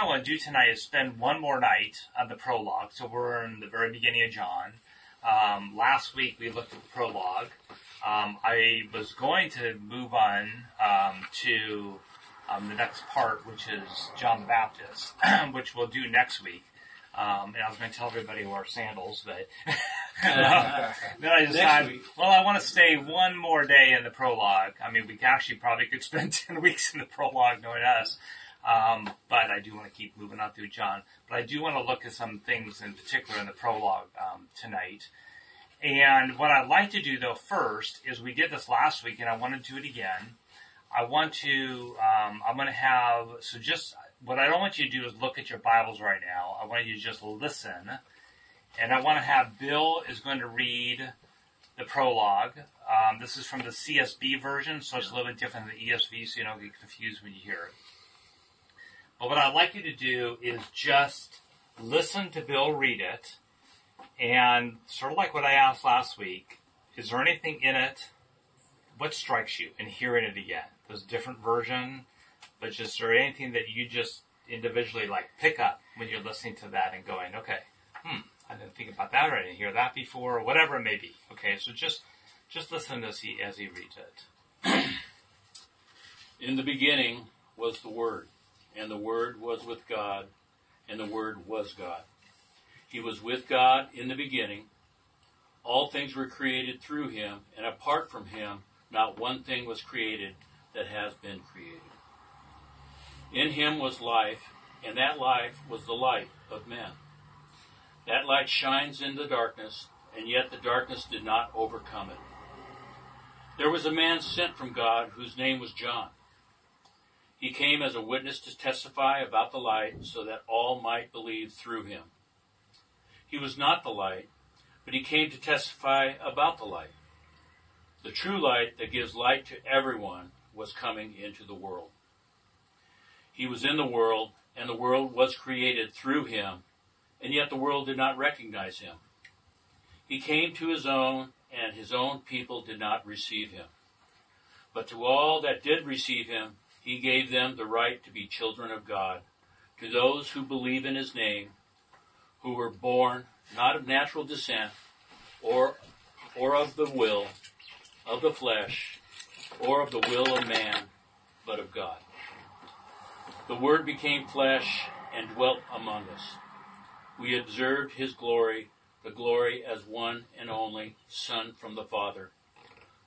I want to do tonight is spend one more night on the prologue. So we're in the very beginning of John. Um, last week we looked at the prologue. Um, I was going to move on um, to um, the next part, which is John the Baptist, which we'll do next week. Um, and I was going to tell everybody to wear sandals, but then I decided, well, I want to stay one more day in the prologue. I mean, we actually probably could spend 10 weeks in the prologue knowing us. Um, but I do want to keep moving on through John. But I do want to look at some things in particular in the prologue um, tonight. And what I'd like to do though first is we did this last week, and I want to do it again. I want to. Um, I'm going to have so just what I don't want you to do is look at your Bibles right now. I want you to just listen, and I want to have Bill is going to read the prologue. Um, this is from the CSB version, so it's a little bit different than the ESV, so you don't get confused when you hear it. But what I'd like you to do is just listen to Bill read it, and sort of like what I asked last week, is there anything in it? What strikes you in hearing it again? There's a different version, but just is there anything that you just individually like pick up when you're listening to that and going, okay, hmm, I didn't think about that or I didn't hear that before, or whatever it may be. Okay, so just just listen as he as he reads it. In the beginning was the Word, and the Word was with God, and the Word was God. He was with God in the beginning. All things were created through him, and apart from him, not one thing was created that has been created. In him was life, and that life was the light of men. That light shines in the darkness, and yet the darkness did not overcome it. There was a man sent from God whose name was John. He came as a witness to testify about the light so that all might believe through him. He was not the light, but he came to testify about the light. The true light that gives light to everyone was coming into the world. He was in the world, and the world was created through him, and yet the world did not recognize him. He came to his own, and his own people did not receive him. But to all that did receive him, he gave them the right to be children of God, to those who believe in his name, who were born not of natural descent, or, or of the will, of the flesh, or of the will of man, but of God. The Word became flesh and dwelt among us. We observed his glory, the glory as one and only Son from the Father,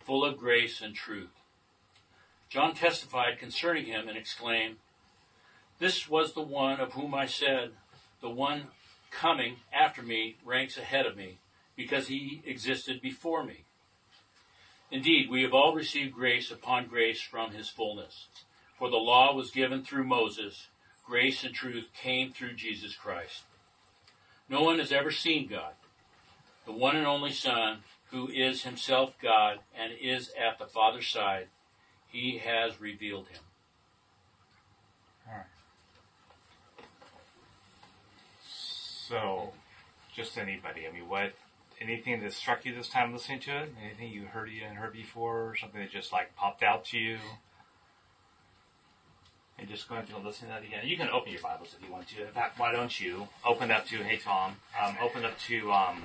full of grace and truth. John testified concerning him and exclaimed, This was the one of whom I said, The one coming after me ranks ahead of me, because he existed before me. Indeed, we have all received grace upon grace from his fullness. For the law was given through Moses, grace and truth came through Jesus Christ. No one has ever seen God, the one and only Son, who is himself God and is at the Father's side. He has revealed him. All right. So, just anybody. I mean, what? Anything that struck you this time listening to it? Anything you heard you hadn't heard before, or something that just like popped out to you? And just going to listen to that again. You can open your Bibles if you want to. In fact, why don't you open up to? Hey, Tom, um, open up to um,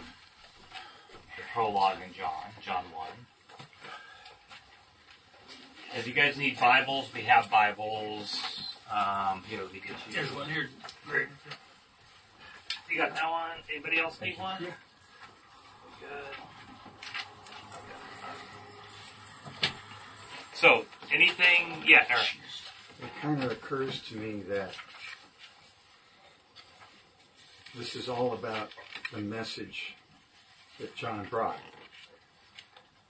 the prologue in John, John one. If you guys need Bibles, we have Bibles. Um, here, we get you. Here's one here. Great. You got that one? Anybody else need one? Yeah. Good. So, anything? Yeah, Eric. It kind of occurs to me that this is all about the message that John brought.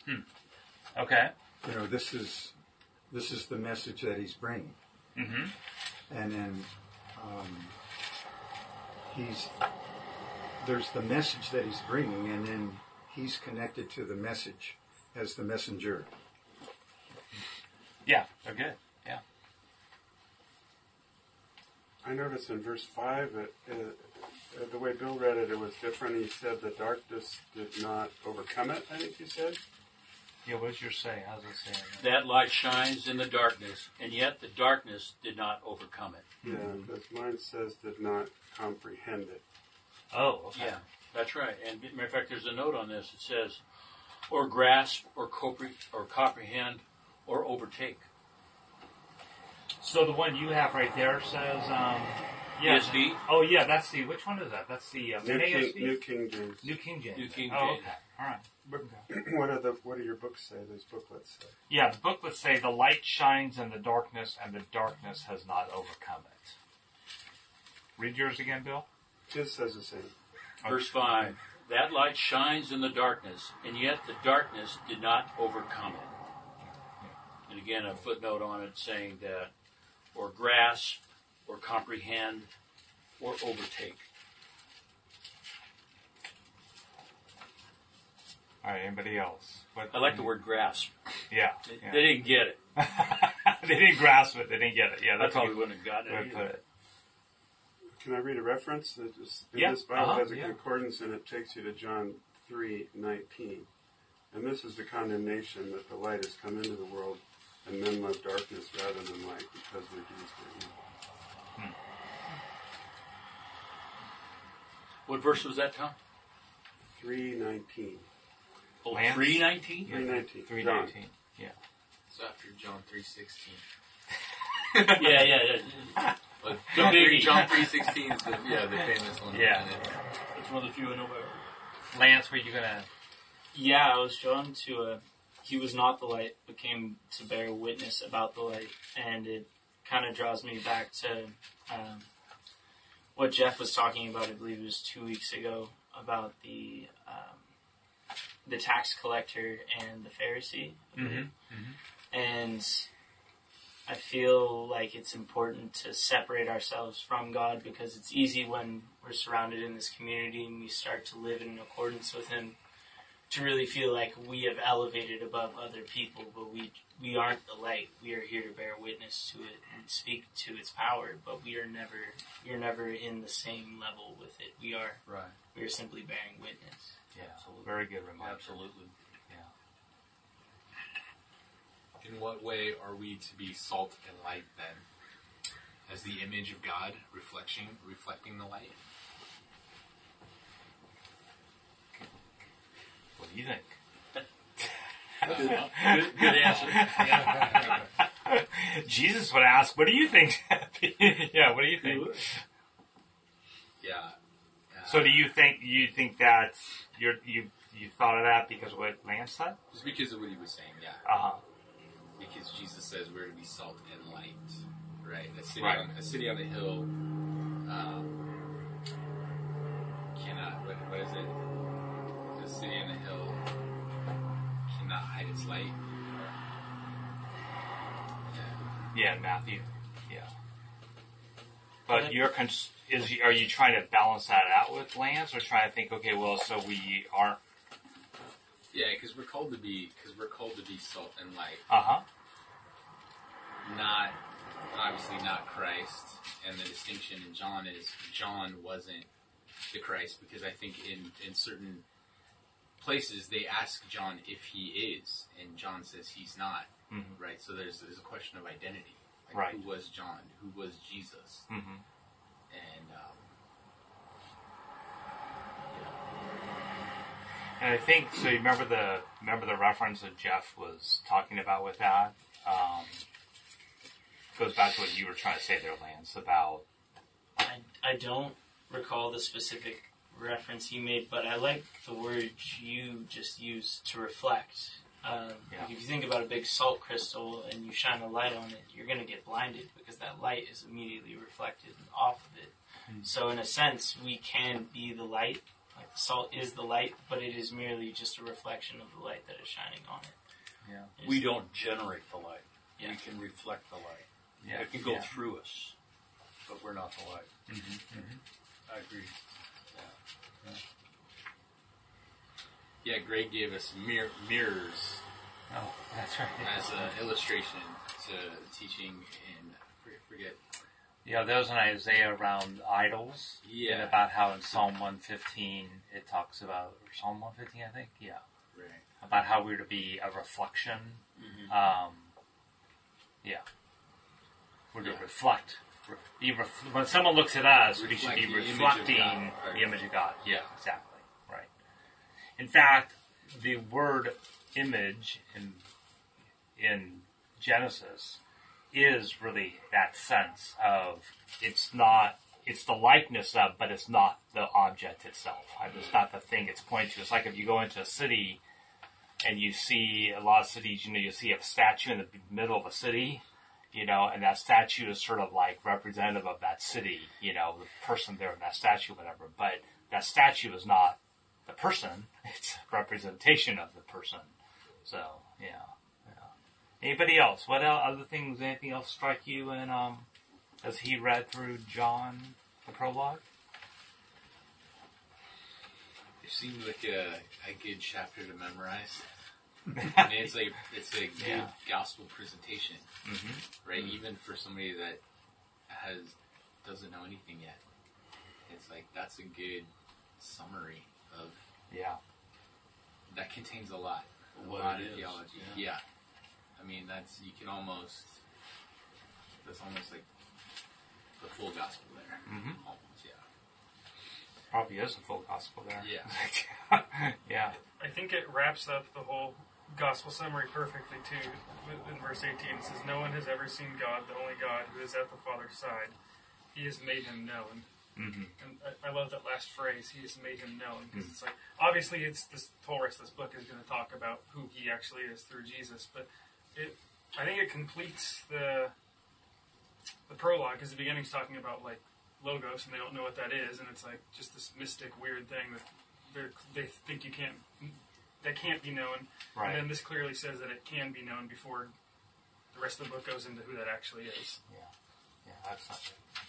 Hmm. Okay. You know, this is this is the message that he's bringing, Mm-hmm. and then um, he's there's the message that he's bringing, and then he's connected to the message as the messenger. Yeah, they're good. Yeah. I noticed in verse 5, it, it, uh, the way Bill read it, it was different. He said the darkness did not overcome it, I think he said. Yeah, what does yours say? How does it say? That light shines in the darkness, and yet the darkness did not overcome it. Yeah, but mine says did not comprehend it. Oh, okay. Yeah, that's right. And matter of fact, there's a note on this. It says, or grasp, or, compre- or comprehend, or overtake. So the one you have right there says, um, yeah. ESV? Oh, yeah, that's the, which one is that? That's the uh, New King, NASB? New King James. New King James. New King Oh, James. okay. All right. what are the what do your books say? Those booklets say. Yeah, the booklets say the light shines in the darkness, and the darkness has not overcome it. Read yours again, Bill. His says the same. Verse 5 That light shines in the darkness, and yet the darkness did not overcome it. And again, a footnote on it saying that, or grasp, or comprehend, or overtake. All right. Anybody else? What, I like the word grasp. Yeah. They, yeah. they didn't get it. they didn't grasp it. They didn't get it. Yeah, I that's probably how wouldn't have gotten it put either. it. Can I read a reference? That is, Yeah, This Bible uh-huh, has a yeah. concordance and it takes you to John three nineteen, and this is the condemnation that the light has come into the world, and men love darkness rather than light because their deeds were evil. What verse was that, Tom? Three nineteen. Oh, Lance? 319? Three nineteen. Three John. Yeah. It's after John three sixteen. Yeah, yeah, yeah. But The John biggie. John three sixteen is the yeah the famous one. Yeah. isn't it? That's one of the few I know about. Lance, were you gonna? Yeah, I was drawn to a. He was not the light, but came to bear witness about the light, and it kind of draws me back to um, what Jeff was talking about. I believe it was two weeks ago about the the tax collector and the Pharisee, I believe. and I feel like it's important to separate ourselves from God because it's easy when we're surrounded in this community and we start to live in accordance with Him to really feel like we have elevated above other people, but we we aren't the light. We are here to bear witness to it and speak to its power, but we are never you're never in the same level with it. We are Right. we are simply bearing witness. Yeah. Very good reminder. Absolutely. Yeah. In what way are we to be salt and light then? As the image of God reflecting reflecting the light? What do you think? Good, good answer. Jesus would ask, "What do you think?" yeah. What do you think? Yeah. So, do you think you think that you're you you thought of that because of what Lance said? just because of what he was saying, yeah. Uh huh. Because Jesus says we're to be salt and light, right? A city Right. on a city on the hill um, cannot. What, what is it? A city on the hill cannot hide its light. Yeah. Yeah, Matthew. Yeah. But you're cons- is are you trying to balance that out with Lance, or trying to think, okay, well, so we aren't? Yeah, because we're called to be because we're called to be salt and light, Uh huh. not obviously not Christ. And the distinction in John is John wasn't the Christ because I think in in certain places they ask John if he is, and John says he's not. Mhm. Right. So there's there's a question of identity. Like Right. Who was John? Who was Jesus? hmm And um, And I think so. You remember the remember the reference that Jeff was talking about with that. Um, goes back to what you were trying to say there, Lance, about I, I don't recall the specific reference he made, but I like the word you just used to reflect. Um, Yeah. If you think about a big salt crystal and you shine a light on it, you're going to get blinded because that light is immediately reflected off of it. So, in a sense, we can be the light. Like the salt is the light, but it is merely just a reflection of the light that is shining on it. Yeah. We don't generate the light. Yeah. We can reflect the light. yeah, It can go yeah. through us, but we're not the light. Mhm, I agree. yeah, Greg gave us mir- mirrors Oh, that's right. as an illustration to teaching in I forget Yeah, there's an Isaiah around idols. Yeah. And about how in Psalm 115 it talks about, or Psalm 115, I think? Yeah. right about how we're to be a reflection. Um, yeah, we're to Yeah. reflect. Re- ref- when someone looks at us, we should be the image reflecting God, the image of God. Yeah. exactly. Right. In fact, the word image in in Genesis is really that sense of it's not it's the likeness of, but it's not the object itself. It's not the thing it's pointing to. It's like if you go into a city and you see a lot of cities, you know, you see a statue in the middle of a city, you know, and that statue is sort of like representative of that city, you know, the person there in that statue, whatever. But that statue is not the person; it's a representation of the person. So, yeah. Yeah. Anybody else? What el other things? Anything else strike you? And um, as he read through John, the prologue. It seemed like a, a good chapter to memorize. I mean, it's like it's a good Yeah. gospel presentation, Mm-hmm. right? Even for somebody that has doesn't know anything yet, it's like that's a good summary of Yeah. that contains a lot, a What lot of is, theology. yeah. Yeah. I mean, that's you can almost that's almost like the full gospel there. Mhm. Almost, yeah. Probably is a full gospel there. Yeah. yeah. I think it wraps up the whole gospel summary perfectly too. with- In verse 18, it says, "No one has ever seen God, the only God who is at the Father's side. He has made him known." Mm-hmm. And I, I love that last phrase. He has made him known because it's like obviously it's this whole rest of this book is going to talk about who he actually is through Jesus, but it I think it completes the the prologue because the beginning's talking about like logos and they don't know what that is, and it's like just this mystic weird thing that they're, they think you can't that can't be known. Right. And then this clearly says that it can be known before the rest of the book goes into who that actually is. Yeah, yeah that's not,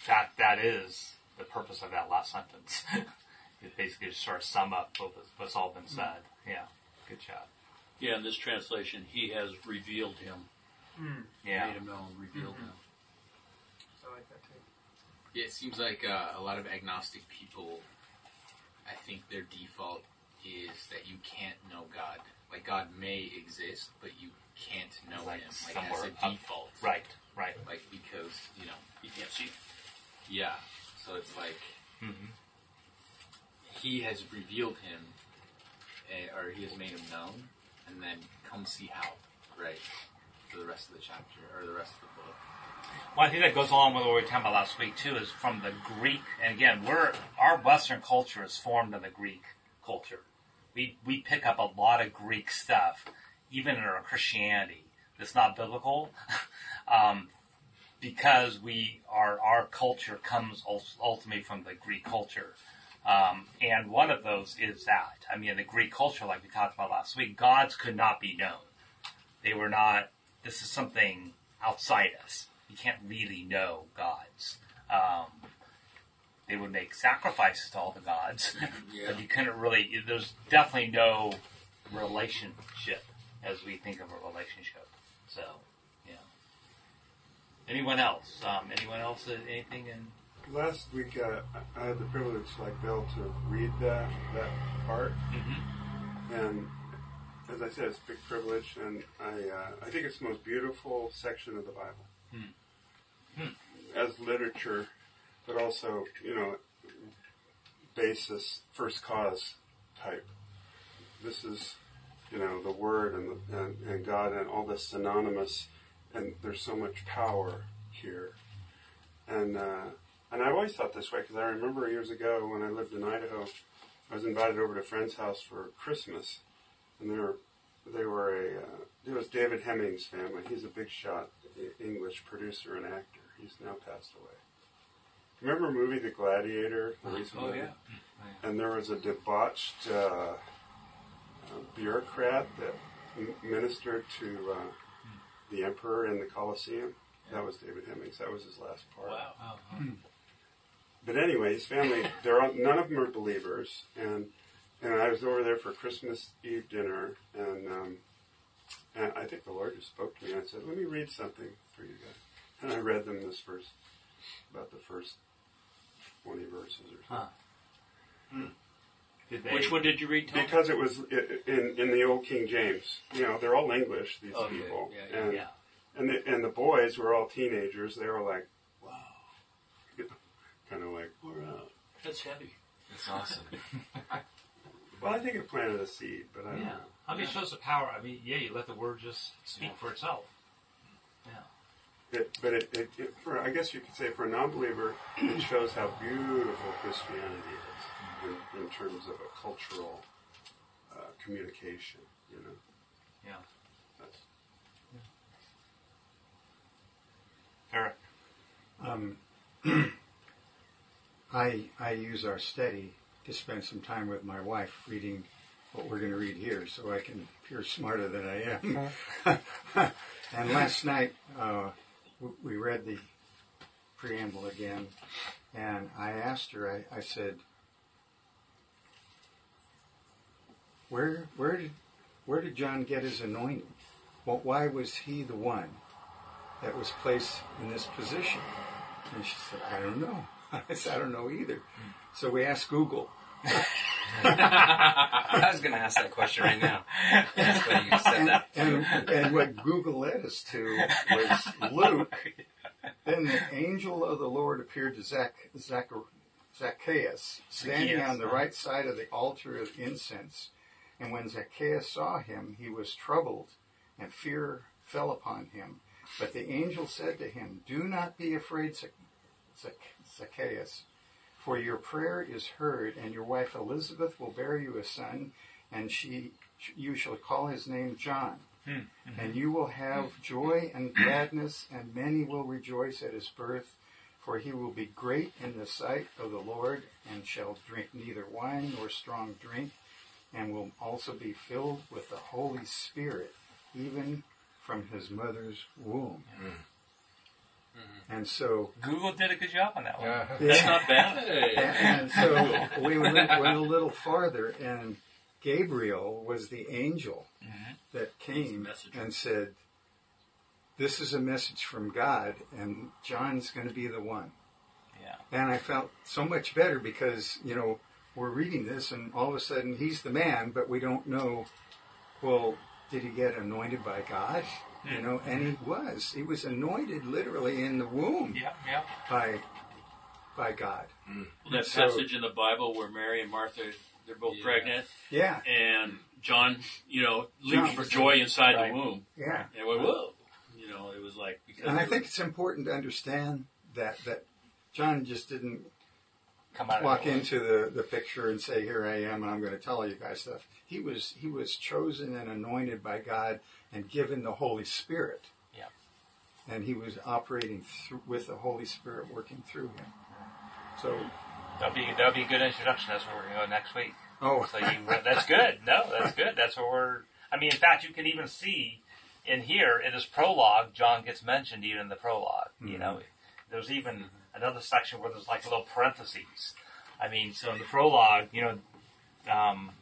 that that is the purpose of that last sentence. it basically just sort of sum up what's all been mm-hmm. said. Yeah, good job. Yeah, in this translation, he has revealed him, Yeah, made him known, revealed him. I like that too. Yeah, it seems like uh, a lot of agnostic people, I think their default is that you can't know God. Like God may exist, but you can't know Like Him. Like as somewhere a up- default, right, right. Like because you know, You can't see. yeah. So it's like Mm-hmm. He has revealed Him, eh, or He has made Him known, and then come see how, right? For the rest of the chapter or the rest of the book. Well, I think that goes along with what we were talking about last week too. Is from the Greek, and again, we're our Western culture is formed in the Greek culture. We we pick up a lot of Greek stuff, even in our Christianity. That's not biblical, um, because we our our culture comes ultimately from the Greek culture. Um, and one of those is that. I mean, the Greek culture, like we talked about last week, gods could not be known. They were not. This is something outside us. You can't really know gods. Um, they would make sacrifices to all the gods, but you couldn't really. There's definitely no relationship as we think of a relationship. So, yeah. Anyone else? Um, anyone else? uh, Anything in? Last week, uh, I had the privilege, like Bill, to read that that part, Mm-hmm. and as I said, it's a big privilege, and I uh, I think it's the most beautiful section of the Bible, as literature, but also you know, basis, first cause type. This is you know the Word and the, and, and God and all this synonymous, and there's so much power here, and. Uh, and I always thought this way because I remember years ago when I lived in Idaho, I was invited over to a friend's house for Christmas, and they were they were a uh, it was David Hemmings' family. He's a big shot English producer and actor. He's now passed away. Remember the movie The Gladiator? The recent Oh, movie? yeah. And there was a debauched uh, uh, bureaucrat that m- ministered to uh, the emperor in the Colosseum. That was David Hemmings. That was his last part. Wow. But anyway, his family, they're all, none of them are believers, and and I was over there for Christmas Eve dinner, and um, and I think the Lord just spoke to me and I said, "Let me read something for you guys." And I read them this first, about the first twenty verses or so. Huh. Did they? Which one did you read, Tom? Because it was in in the old King James. You know, they're all English. These Okay, people, yeah, yeah, and Yeah. and the, and the boys were all teenagers. They were like, wow, kind of like we're out. That's heavy. That's awesome. Well, I think it planted a seed, but I don't Yeah. know. I mean, it shows the power. I mean, yeah, you let the word just speak for itself. Yeah. It, but it, it, it, for I guess you could say for a non-believer, it shows how beautiful Christianity is in, in terms of a cultural uh, communication. You know, Yeah. That's, Eric. Um, I I use our study to spend some time with my wife reading what we're going to read here, so I can appear smarter than I am. and last night uh, we read the preamble again, and I asked her. I, I said, "Where where did where did John get his anointing? Well, why was he the one that was placed in this position?" And she said, I don't know. I I don't know either. So we asked Google. I was going to ask that question right now. That's you said And, that. and, and what Google led us to was Luke. Then the angel of the Lord appeared to Zac, Zac, Zacchaeus, standing Zacchaeus, on the right side of the altar of incense. And when Zacchaeus saw him, he was troubled, and fear fell upon him. But the angel said to him, Do not be afraid, Zac- Zacchaeus, for your prayer is heard, and your wife Elizabeth will bear you a son, and she you shall call his name John. Hmm, hmm. And you will have joy and gladness, and many will rejoice at his birth, for he will be great in the sight of the Lord, and shall drink neither wine nor strong drink, and will also be filled with the Holy Spirit, even from his mother's womb. Hmm. Mm-hmm. And so, Google did a good job on that one. That's not bad. and, and so we went, went a little farther, and Gabriel was the angel mm-hmm. that came and said, "This is a message from God, and John's going to be the one." Yeah. And I felt so much better because you know we're reading this, and all of a sudden he's the man, but we don't know. Well, did he get anointed by God? You know, and he was. He was anointed literally in the womb Yeah. Yeah. by by God. Mm. That So- passage in the Bible where Mary and Martha, they're both Yeah. pregnant, Yeah, and John, you know, John leaped for was- joy inside Right. the womb. yeah. And went, whoa. You know, it was like, because And I think were- it's important to understand that that John just didn't Come out. walk into the, the picture and say, "Here I am, and I'm going to tell you guys stuff." He was he was chosen and anointed by God and given the Holy Spirit. Yeah. And he was operating through, with the Holy Spirit working through him. So, That'll be that'll be a good introduction. That's where we're gonna go next week. oh, So you, that's good. No, that's good. That's where we're. I mean, in fact, you can even see in here in this prologue, John gets mentioned even in the prologue. You know, there's even another section where there's like little parentheses. I mean, so in the prologue, you know, um,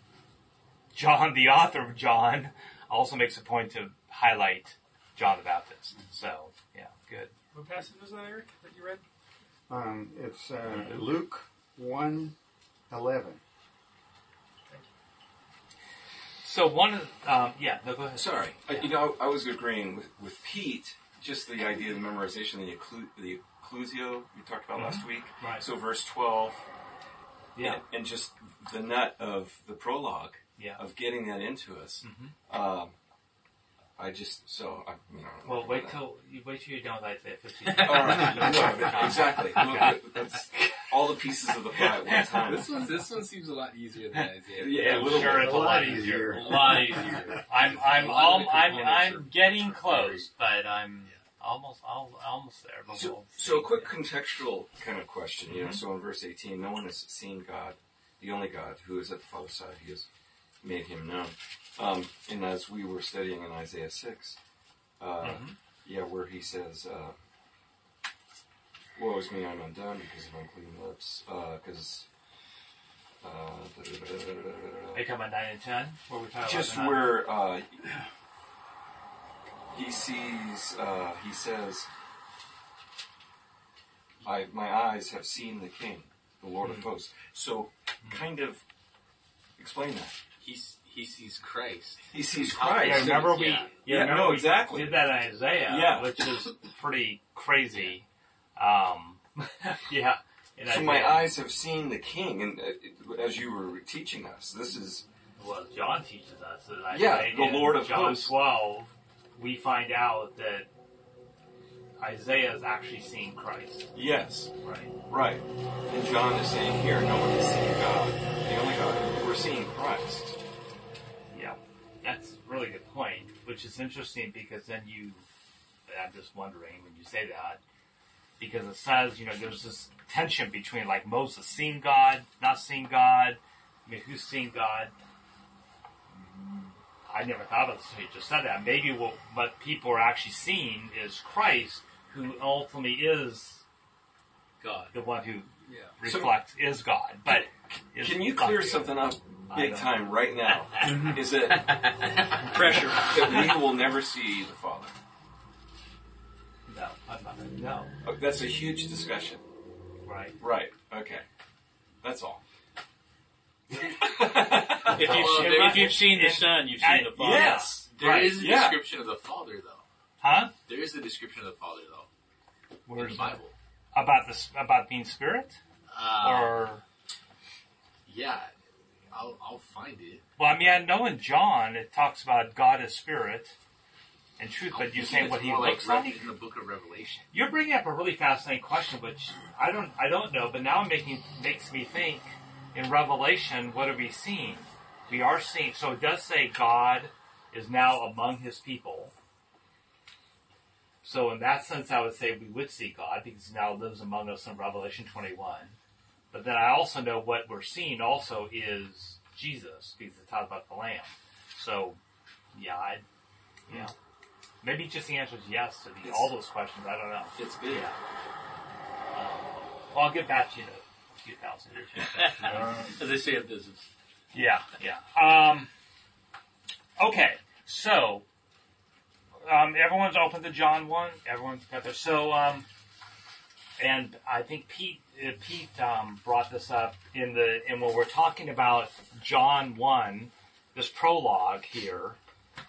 John, the author of John, also makes a point to highlight John the Baptist. So yeah, good. What passage was that, Eric, that you read? um, it's uh, Luke one eleven. So one of the, um, yeah, no, go ahead. Sorry. Uh, you know, I was agreeing with, with Pete, just the idea of the memorization, the, occlu- the occlusio we talked about last week. Right. So verse 12, Yeah, and, and just the nut of the prologue, yeah. of getting that into us. Um, I just, so, I, you know. Well, wait till you wait till you're done with Isaiah 15. All right. No, exactly. Look, That's all the pieces of the pie at one time. This one, this one seems a lot easier than Isaiah. Yeah, a little sure, bit. it's a lot easier. a lot easier. I'm I'm A lot of the I'm I'm getting close, but I'm almost al- almost there. But So, we'll so a see. quick contextual kind of question, you know. So in verse 18, no one has seen God, the only God who is at the Father's side. He has made him known. Um, and as we were studying in Isaiah 6, uh, yeah, where he says, uh, "Woe is me, I'm undone because of unclean lips." Because uh, Are you talking about nine and ten? Where we talk just about where uh, he sees, uh, he says, "I my eyes have seen the King, the Lord of hosts." So, kind of Explain that. He's, he sees Christ. He sees Christ. Yeah, remember we Yeah. Yeah, remember no, we exactly. did that in Isaiah, Yeah. which is pretty crazy. Um, yeah. in So my Isaiah. eyes have seen the King, and uh, as you were teaching us, this is Well, John teaches us that. I Yeah, the Lord of John hosts. 12, we find out that Isaiah is actually seeing Christ. yes, Right. right. And John is saying here, no one has seen God, the only God. We're seeing Christ. Yeah. That's a really good point, which is interesting because then you, I'm just wondering when you say that, because it says, you know, there's this tension between like Moses seeing God, not seeing God. I mean, who's seeing God? Mm, I never thought of it until you just said that. Maybe what, what people are actually seeing is Christ, who ultimately is God. the one who Yeah. reflects is God. But is Can you clear something up big I know. time right now? is that Pressure. that we will never see the Father? No, I'm not. No, Oh, That's a huge discussion. right. Right. Okay. That's all. If you've, Well, seen, if you've seen the Son, you've seen I- the Father. yes. There is Right, a yeah. description of the Father, though. Huh? There is a description of the Father, though, in Where's the Bible. about this about being spirit Uh, or yeah, I'll, I'll find it. well, I mean, I know in John it talks about God as spirit and truth, but you're saying what he looks like like. in the Book of Revelation. You're bringing up a really fascinating question, which I don't I don't know, but now it making makes me think. In Revelation, what are we seeing? We are seeing. So it does say God is now among His people. So in that sense, I would say we would see God because He now lives among us in Revelation 21. But then I also know what we're seeing also is Jesus because it talks about the Lamb. So, yeah, I, yeah. Maybe just the answer is yes to the, all those questions. I don't know. It's big. Yeah. Um, well, I'll get back to you in a few thousand years. As they say in business. Yeah, yeah. Um, okay, so um, everyone's open to John one. Everyone's got their so. Um, and I think Pete Pete um, brought this up in the and when we're talking about John one, this prologue here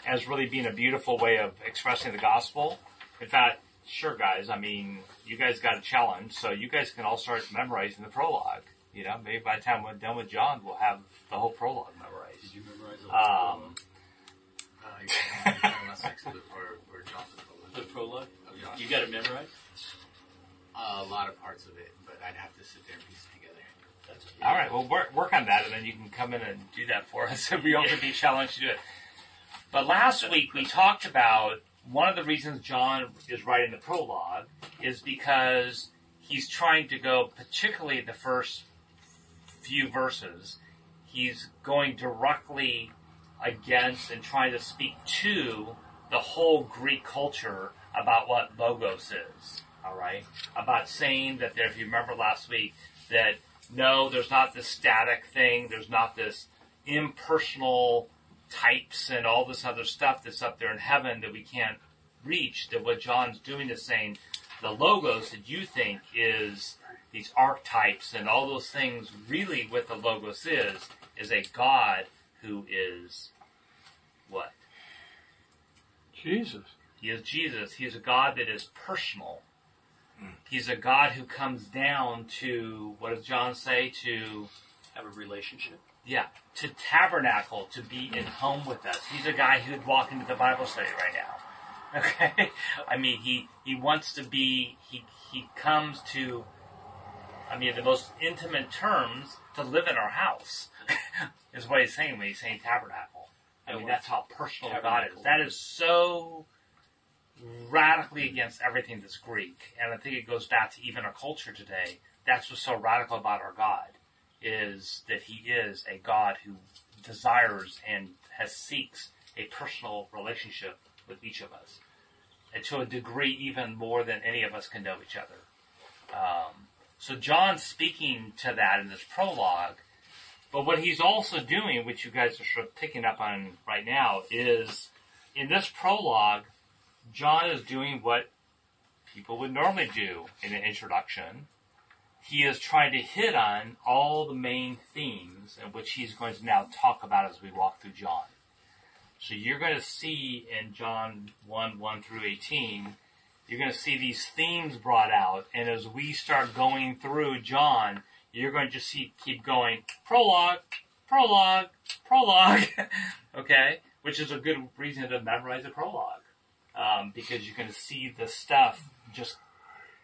as really being a beautiful way of expressing the gospel. In fact, sure, guys. I mean, you guys got a challenge, so you guys can all start memorizing the prologue. You know, maybe by the time we're done with John, we'll have the whole prologue memorized. Did you memorize the Um, Uh, you're talking about sex or, or John the the prologue? Of You got it memorized? Uh, a lot of parts of it, but I'd have to sit there and piece it together. That's all right, well, work, work on that, and then you can come in and do that for us if we all can be challenged to do it. But last week we talked about one of the reasons John is writing the prologue is because he's trying to go, particularly the first few verses, he's going directly against and trying to speak to the whole Greek culture about what logos is. All right, about saying that there, if you remember last week, that no, there's not this static thing. There's not this impersonal types and all this other stuff that's up there in heaven that we can't reach. That what John's doing is saying the logos that you think is these archetypes and all those things. Really, what the logos is is a God who is what? Jesus. He is Jesus. He is a God that is personal. He's a God who comes down to, what does John say? To, Have a relationship. yeah, to tabernacle, to be in home with us. He's a guy who'd walk into the Bible study right now. Okay? I mean, he, he wants to be, he, he comes to, I mean, the most intimate terms to live in our house, is what he's saying when he's saying tabernacle. I mean, that's how personal God is. That is so radically against everything that's Greek. And I think it goes back to even our culture today. That's what's so radical about our God, is that he is a God who desires and has seeks a personal relationship with each of us. And to a degree even more than any of us can know each other. Um, so John's speaking to that in this prologue, but what he's also doing, which you guys are sort of picking up on right now, is in this prologue, John is doing what people would normally do in an introduction. he is trying to hit on all the main themes in which he's going to now talk about as we walk through John. So you're going to see in John 1, 1 through 18, you're going to see these themes brought out, and as we start going through John, you're going to just see, keep going, prologue, prologue, prologue, okay? Which is a good reason to memorize a prologue. Um, because you're going to see the stuff just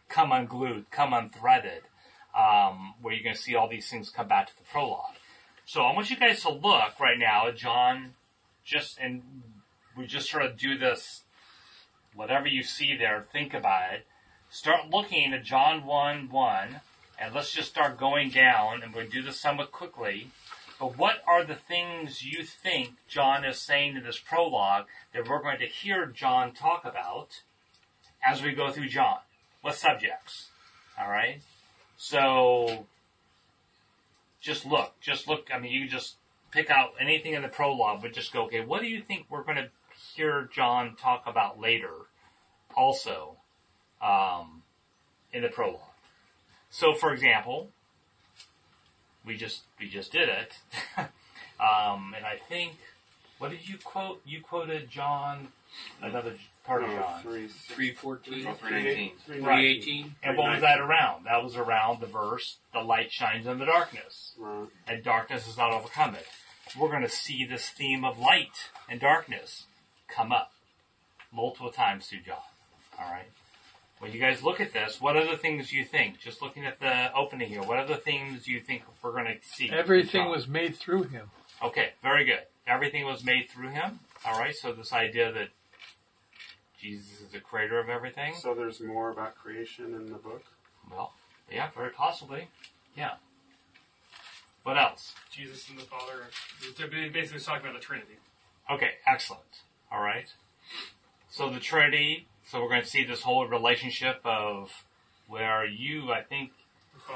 come unglued, come unthreaded, um, where you're going to see all these things come back to the prologue. So I want you guys to look right now at John, just and we just sort of do this. Whatever you see there, think about it. Start looking at John one one, and let's just start going down, and we'll do this somewhat quickly. But what are the things you think John is saying in this prologue that we're going to hear John talk about as we go through John? What subjects? All right. So just look, just look. I mean, you can just pick out anything in the prologue, but just go, okay, what do you think we're going to hear John talk about later also um, in the prologue? So, for example, we just we just did it, um, and I think what did you quote? You quoted John, another part of John. three, Three fourteen. 319. three, Three eighteen. And what was that around? That was around the verse, the light shines in the darkness, Right. and darkness has not overcome it. We're going to see this theme of light and darkness come up multiple times through John. All right. When you guys look at this, what other things do you think? Just looking at the opening here, what other things do you think we're going to see? Everything was made through him. Okay, very good. Everything was made through him. All right. So this idea that Jesus is the creator of everything. So there's more about creation in the book. Well, yeah, very possibly. Yeah. What else? Jesus and the Father. They're basically talking about the Trinity. Okay, excellent. All right. So the Trinity. So we're going to see this whole relationship of where you, I think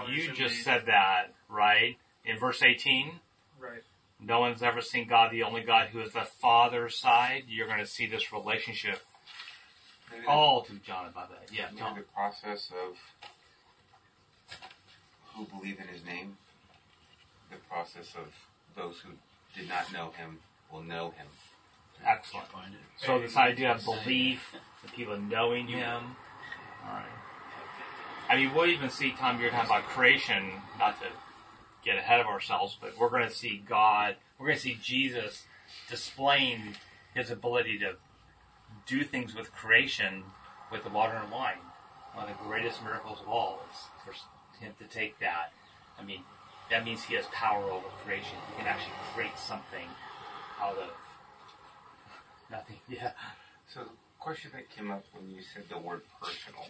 you just be- said that, right? In verse 18, right. no one's ever seen God, the only God who is the Father's side. You're going to see this relationship Maybe the- all through John about that. Yeah, maybe Tom. the process of who believe in his name, the process of those who did not know him will know him. Excellent. So this idea of belief, the people knowing Him. All right. I mean, we'll even see Tom. You're talking about creation, not to get ahead of ourselves, but we're going to see God. We're going to see Jesus displaying His ability to do things with creation with the water and wine. One of the greatest miracles of all is for Him to take that. I mean, that means He has power over creation. He can actually create something out of nothing. Yeah. So question that came up when you said the word personal,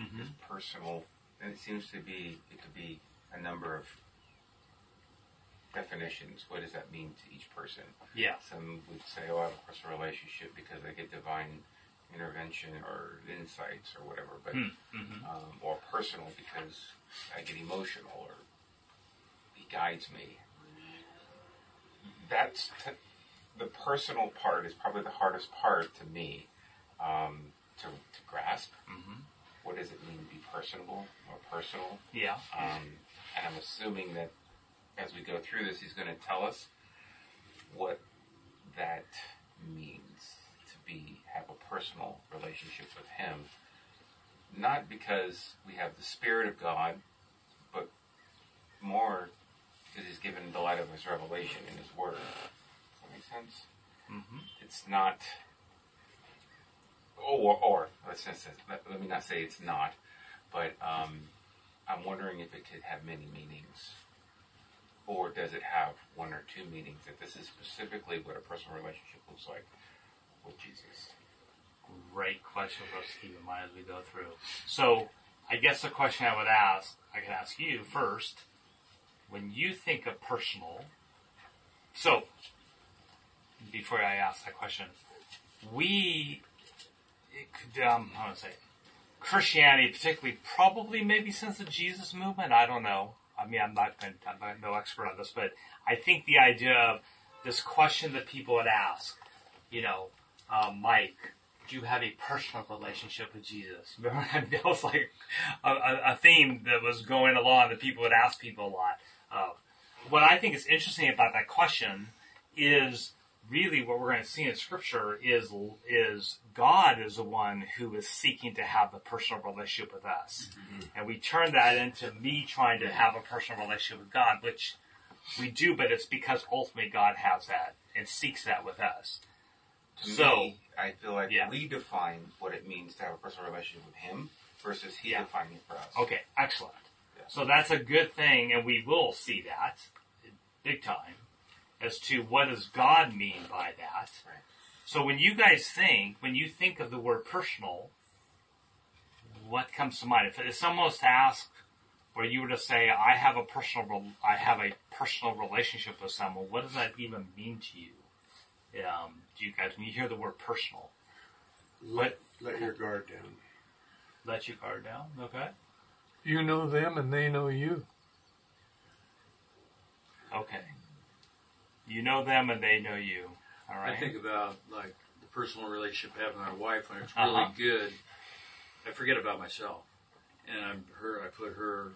Mm-hmm. is personal, and it seems to be, it could be a number of definitions. What does that mean to each person? Yeah. Some would say, oh, I have a personal relationship because I get divine intervention or insights or whatever, but Mm-hmm. um, or personal because I get emotional or he guides me. That's t- the personal part is probably the hardest part to me um, to, to grasp. Mm-hmm. What does it mean to be personable or personal? Yeah. Um, and I'm assuming that as we go through this, he's going to tell us what that means to be have a personal relationship with him. Not because we have the Spirit of God, but more because he's given the light of his revelation in his Word. Does that make sense? Mm-hmm. It's not. Or, or let's just let, let me not say it's not, but um, I'm wondering if it could have many meanings, or does it have one or two meanings? That this is specifically what a personal relationship looks like with Jesus. Great question for us to keep in mind as we go through. So, I guess the question I would ask, I could ask you first. When you think of personal, so before I ask that question, we, it could, um, I say. Christianity, particularly, probably maybe since the Jesus movement. I don't know. I mean, I'm not, going I'm not no expert on this, but I think the idea of this question that people would ask, you know, um, Mike, do you have a personal relationship with Jesus? Remember, that was like a, a, theme that was going along that people would ask people a lot. Uh, what I think is interesting about that question is really what we're going to see in Scripture is is God is the one who is seeking to have a personal relationship with us, mm-hmm. and we turn that into me trying to have a personal relationship with God, which we do, but it's because ultimately God has that and seeks that with us. To So- me, I feel like Yeah. we define what it means to have a personal relationship with Him versus He Yeah. defining it for us. Okay, excellent. Yeah. So that's a good thing, and we will see that big time as to what does God mean by that. Right. So when you guys think, when you think of the word personal, what comes to mind? If, if someone was to ask, or you were to say, "I have a personal, rel- I have a personal relationship with someone," what does that even mean to you? Um, do you guys, when you hear the word personal, Let, let your guard down. let your guard down? Okay. You know them and they know you. Okay. You know them and they know you. All right. I think about like the personal relationship I have with my wife when it's really Uh-huh. good. I forget about myself, and I'm her. I put her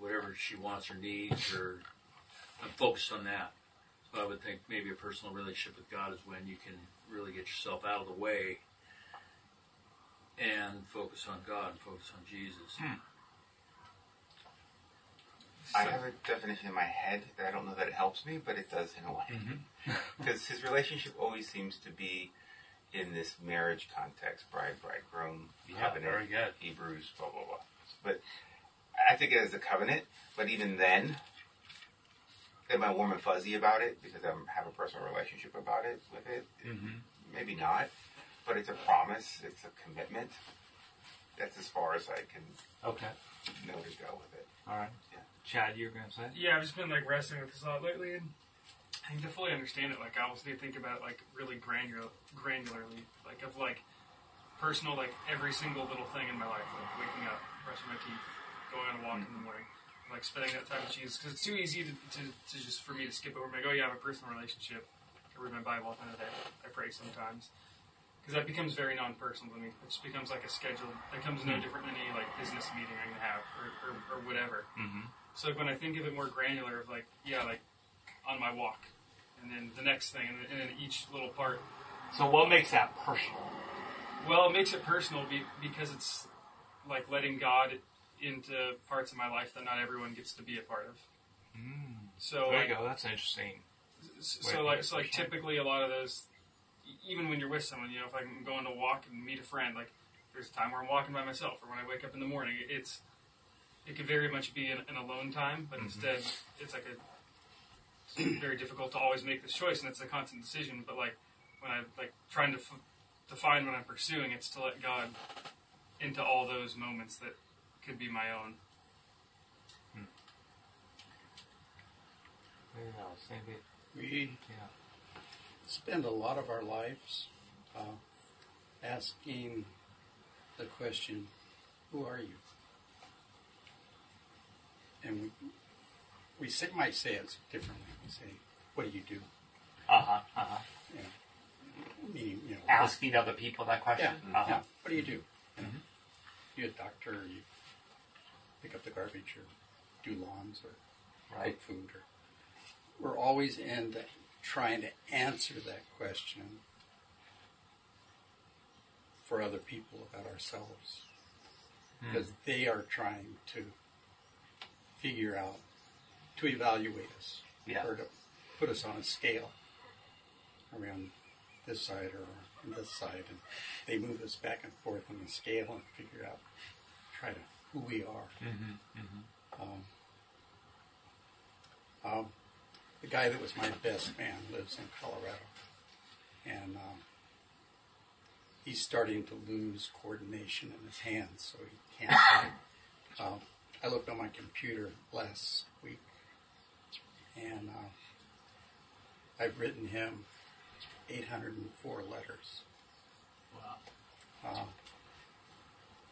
whatever she wants or needs, or I'm focused on that. So I would think maybe a personal relationship with God is when you can really get yourself out of the way and focus on God and focus on Jesus. I have a definition in my head that I don't know that it helps me, but it does in a way. Mm-hmm. Because his relationship always seems to be in this marriage context, bride, bridegroom, Yeah, covenant. Hebrews, blah, blah, blah. But I think it is a covenant, but even then, am I warm and fuzzy about it because I have a personal relationship about it with it? Mm-hmm. Maybe not, but it's a promise, it's a commitment. That's as far as I can Okay. know to go with it. All right. Yeah. Chad, you were going to say? Yeah, I've just been like wrestling with this a lot lately, and I think to fully understand it, like I also need to think about it like really granular, granularly, like of like personal, like every single little thing in my life, like waking up, brushing my teeth, going on a walk in the morning, like spending that time with Jesus, because it's too easy to, to, to just for me to skip over. like oh, yeah, I have a personal relationship. I read my Bible at the end of the day. I pray sometimes. Because that becomes very non-personal to me. It just becomes like a schedule. It becomes no different than any like business meeting I'm gonna have or, or, or whatever. Mm-hmm. So like, when I think of it more granular, of like, yeah, like on my walk, and then the next thing, and then, and then each little part. So what makes that personal? Well, it makes it personal be, because it's like letting God into parts of my life that not everyone gets to be a part of. Hmm. So There like, you go. That's interesting. So like so like typically a lot of those even when you're with someone you know if i'm going to walk and meet a friend like there's a time where i'm walking by myself or when i wake up in the morning it's it could very much be an, an alone time but instead it's like a it's very difficult to always make this choice and it's a constant decision but like when i like trying to f- define what i'm pursuing it's to let god into all those moments that could be my own There you go. Same. We Yeah. spend a lot of our lives uh, asking the question, "Who are you?" And we we say, might say it differently. We say, "What do you do?" Uh huh. Uh huh. You know, meaning, you know, Asking other people that question. Yeah, question. Uh huh. yeah. What do you do? You know, you a doctor, or you pick up the garbage, or do lawns, or Right. cook food, or we're always in the, trying to answer that question for other people about ourselves because they are trying to figure out to evaluate us Yeah. or to put us on a scale around this side or this side and they move us back and forth on the scale and figure out try to who we are Mm-hmm. um, um, the guy that was my best man lives in Colorado, and um, he's starting to lose coordination in his hands, so he can't. I looked on my computer last week, and uh, I've written him 804 letters. Wow. Uh,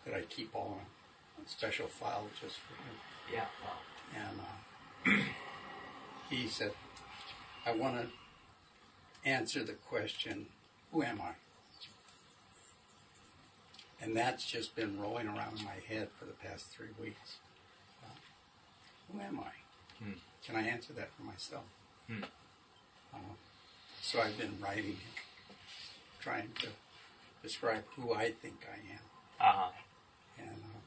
that I keep all in a special file just for him. Yeah. Wow. And uh, he said, I want to answer the question, who am I? And that's just been rolling around in my head for the past three weeks. Who am I? Hmm. Can I answer that for myself? Hmm. Uh, so I've been writing, trying to describe who I think I am. Uh-huh. And uh,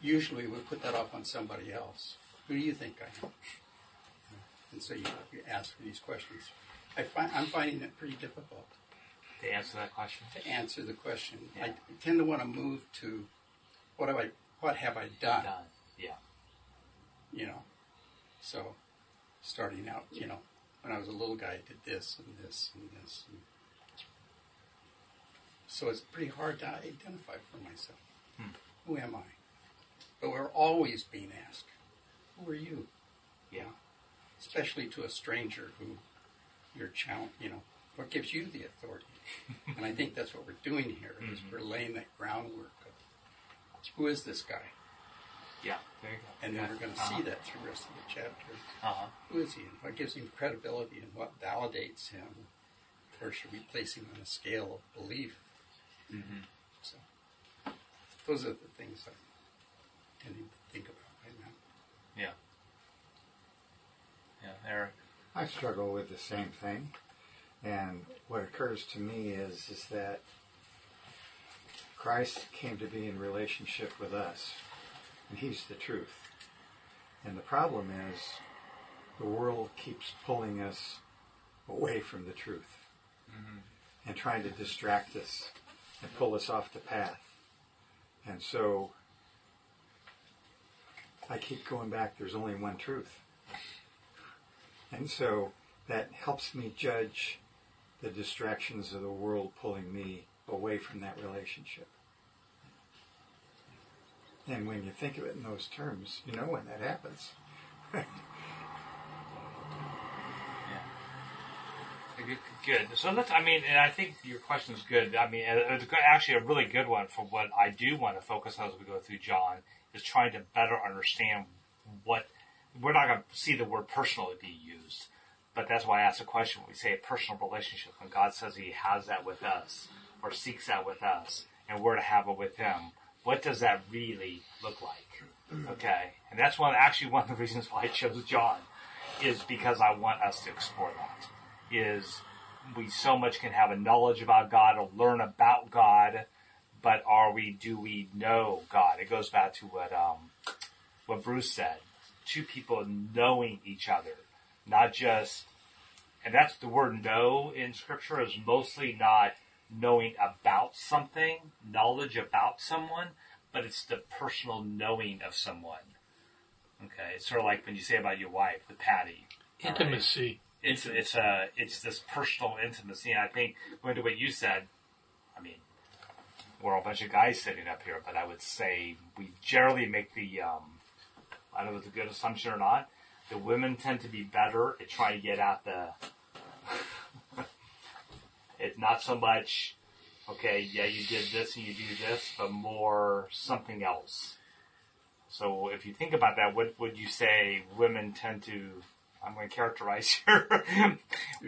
usually we put that off on somebody else. Who do you think I am? And so you, you ask these questions. I find, I'm finding it pretty difficult To answer that question. to answer the question. I tend to want to move to what have I, what have I done? Done. Yeah. You know, so starting out, you know, when I was a little guy, I did this and this and this. And so it's pretty hard to identify for myself. Hmm. Who am I? But we're always being asked, who are you? Yeah. Especially to a stranger who you're challenge, you know, what gives you the authority? and I think that's what we're doing here is Mhm. we're laying that groundwork of who is this guy? Yeah. There you go. And then we're going to Uh-huh. see that through the rest of the chapter. Uh-huh. Who is he and what gives him credibility and what validates him? Or should we place him on a scale of belief? Mm-hmm. So those are the things I'm tending to think about right now. Yeah. Yeah, Eric. I struggle with the same thing, and what occurs to me is is that Christ came to be in relationship with us, and He's the truth. And the problem is, the world keeps pulling us away from the truth Mm-hmm. and trying to distract us and pull us off the path. And so I keep going back, there's only one truth. And so that helps me judge the distractions of the world pulling me away from that relationship. And when you think of it in those terms, you know when that happens. Good. good. So let's. I mean, and I think your question is good. I mean, it's actually a really good one for what I do want to focus on as we go through John is trying to better understand what we're not going to see the word personal be used, but that's why I ask the question. When we say a personal relationship, when God says He has that with us or seeks that with us, and we're to have it with Him, what does that really look like? Okay, and that's one actually one of the reasons why I chose John is because I want us to explore that. Is we so much can have a knowledge about God or learn about God, but are we? Do we know God? It goes back to what um, what Bruce said: two people knowing each other, not just. And that's the word "know" in Scripture is mostly not knowing about something, knowledge about someone, but it's the personal knowing of someone. Okay, it's sort of like when you say about your wife, the Patty. all right? Intimacy. It's it's a it's this personal intimacy, and I think going to what you said. I mean, we're all a bunch of guys sitting up here, but I would say we generally make the um, I don't know if it's a good assumption or not. The women tend to be better at trying to get at the. It's not so much, okay, yeah, you did this and you do this, but more something else. So if you think about that, what would you say women tend to? I'm going to characterize here.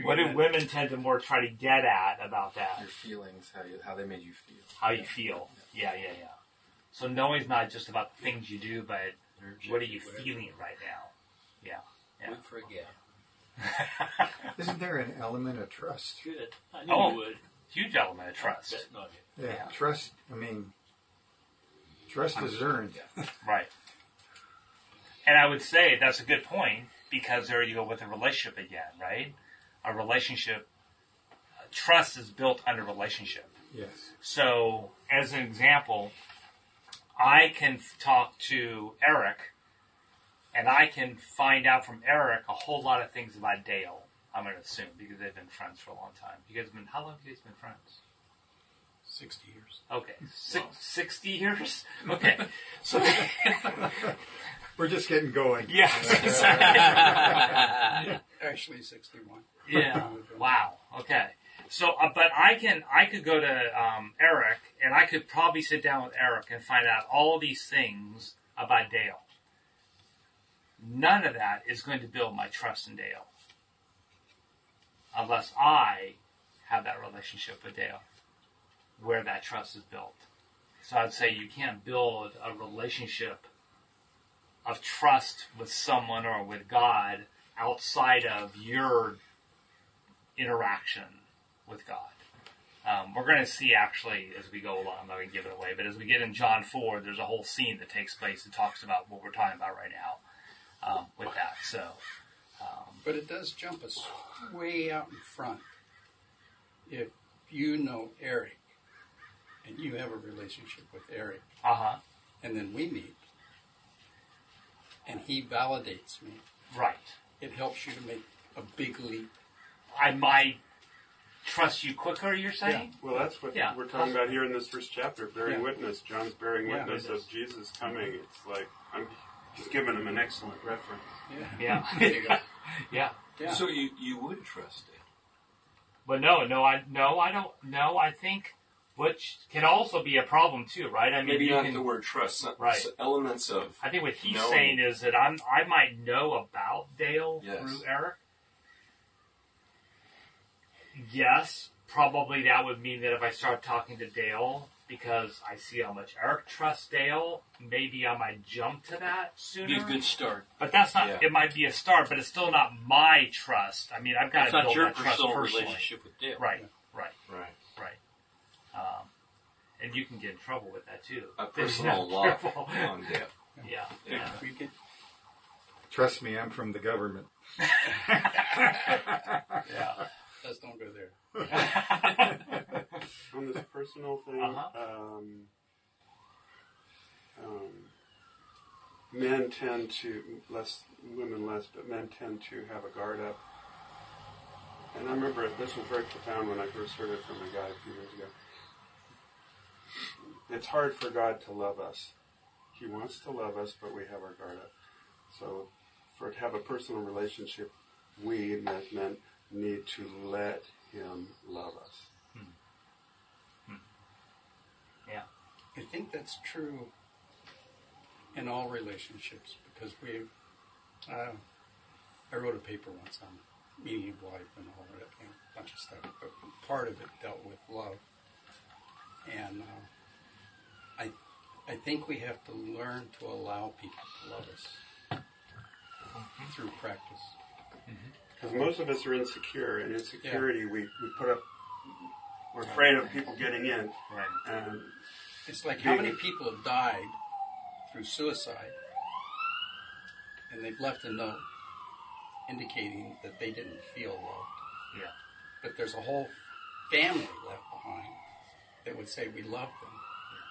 what do women tend to more try to get at about that? Your feelings, how you, how they made you feel. How you feel. Yeah, yeah, yeah. So knowing's not just about the things you do, but what are you feeling right now? Yeah, yeah. We forget. Isn't there an element of trust? Good. I knew Oh, you would. huge element of trust. Bet not you. Yeah, Yeah. trust. I mean, trust is earned. Right. And I would say that's a good point because there you go with a relationship again, right? A relationship, uh, trust is built under relationship. Yes. So, as an example, I can f- talk to Eric and I can find out from Eric a whole lot of things about Dale. I'm going to assume because they've been friends for a long time. You guys have been, how long have you guys been friends? 60 years. Okay. Six, 60 years? Okay. So, We're just getting going. yeah. Actually, 61. Yeah. Wow. Okay. So, uh, but I can, I could go to um, Eric, and I could probably sit down with Eric and find out all these things about Dale. None of that is going to build my trust in Dale, unless I have that relationship with Dale. where that trust is built. So I'd say you can't build a relationship of trust with someone or with God outside of your interaction with God. Um, we're going to see actually as we go along. I'm not going to give it away, but as we get in John 4, there's a whole scene that takes place that talks about what we're talking about right now um, with that. So, um, But it does jump us way out in front. If you know Eric and you have a relationship with Eric, uh huh, and then we meet, and he validates me, right. it helps you to make a big leap. I might trust you quicker. You're saying? Well, that's what Yeah. we're talking about here in this first chapter, bearing Yeah. witness. John's bearing Yeah. witness of Jesus coming. It's like I'm just giving him an excellent reference. Yeah. Yeah, There you go. yeah. Yeah. So you, you would trust it. But no, no, I no, I don't. No, I think which can also be a problem too, right? I mean, Maybe you not can, the word trust. Some, Right. s- elements of I think what he's knowing. saying is that I'm I might know about Dale Yes. through Eric. Yes, probably that would mean that if I start talking to Dale because I see how much Eric trusts Dale, maybe I might jump to that sooner. Be a good start. But that's not. Yeah. It might be a start, but it's still not my trust. I mean, I've got It's to build your that trust personal personally. relationship with Dale. Right, right, right. right. Um, and you can get in trouble with that too. A personal not love careful. on Dale. Yeah, yeah. We could, Trust me, I'm from the government. yeah. let's don't go there. On this personal thing, Uh-huh. um, um, men tend to less women less, but men tend to have a guard up. And I remember this was very profound when I first heard it from a guy a few years ago. It's hard for God to love us. He wants to love us, but we have our guard up. So, for to have a personal relationship, we as men need to let Him love us. Yeah. I think that's true in all relationships because we. Uh, I wrote a paper once on meaning of life and all that, and a bunch of stuff, but part of it dealt with love. And uh, I, I think we have to learn to allow people to love us through practice. Because mm-hmm. most of us are insecure, and insecurity we, we put up. We're afraid of people getting in, Right. and It's like how many people have died through suicide, and they've left a note indicating that they didn't feel loved. Yeah. But there's a whole family left behind that would say we love them,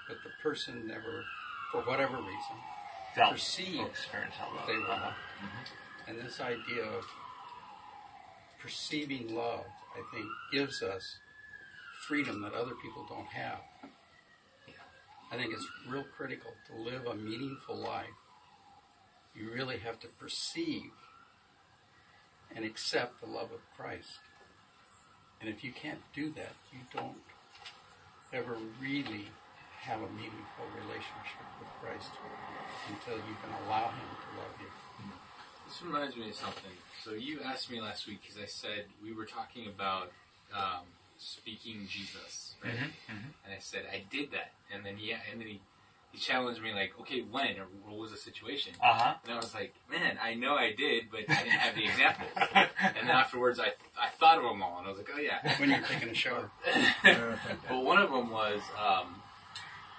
but the person never, for whatever reason, Felt perceived that they were loved. Mm-hmm. And this idea of perceiving love, I think, gives us freedom that other people don't have. I think it's real critical to live a meaningful life. You really have to perceive and accept the love of Christ. And if you can't do that, you don't ever really have a meaningful relationship with Christ until you can allow Him to love you. This reminds me of something. So you asked me last week because I said we were talking about um, speaking Jesus, right? And I said I did that, and then yeah, and then he he challenged me like, okay, when or what was the situation? Uh huh. And I was like, man, I know I did, but I didn't have the examples. and then afterwards, I I thought of them all, and I was like, oh yeah. When you're taking a shower. but one of them was um,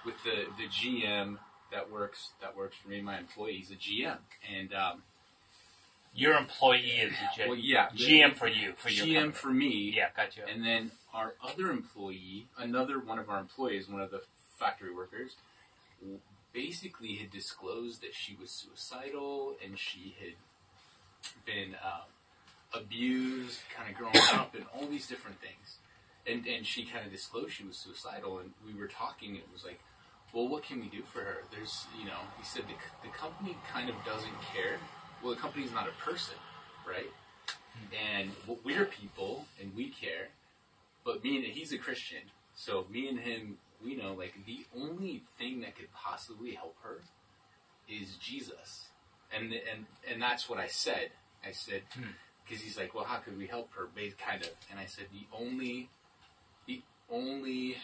with the the GM that works that works for me, my employee. He's a GM, and um, Your employee is G- well, yeah, GM for you for your GM company. for me. Yeah, gotcha. And then our other employee, another one of our employees, one of the factory workers, basically had disclosed that she was suicidal and she had been um, abused, kind of growing up, and all these different things. And and she kind of disclosed she was suicidal, and we were talking. and It was like, well, what can we do for her? There's, you know, he said the, the company kind of doesn't care. Well, the company's not a person, right? And we're people, and we care. But me and he's a Christian, so me and him, we know like the only thing that could possibly help her is Jesus, and and and that's what I said. I said hmm. because he's like, well, how could we help her? Kind of, and I said the only, the only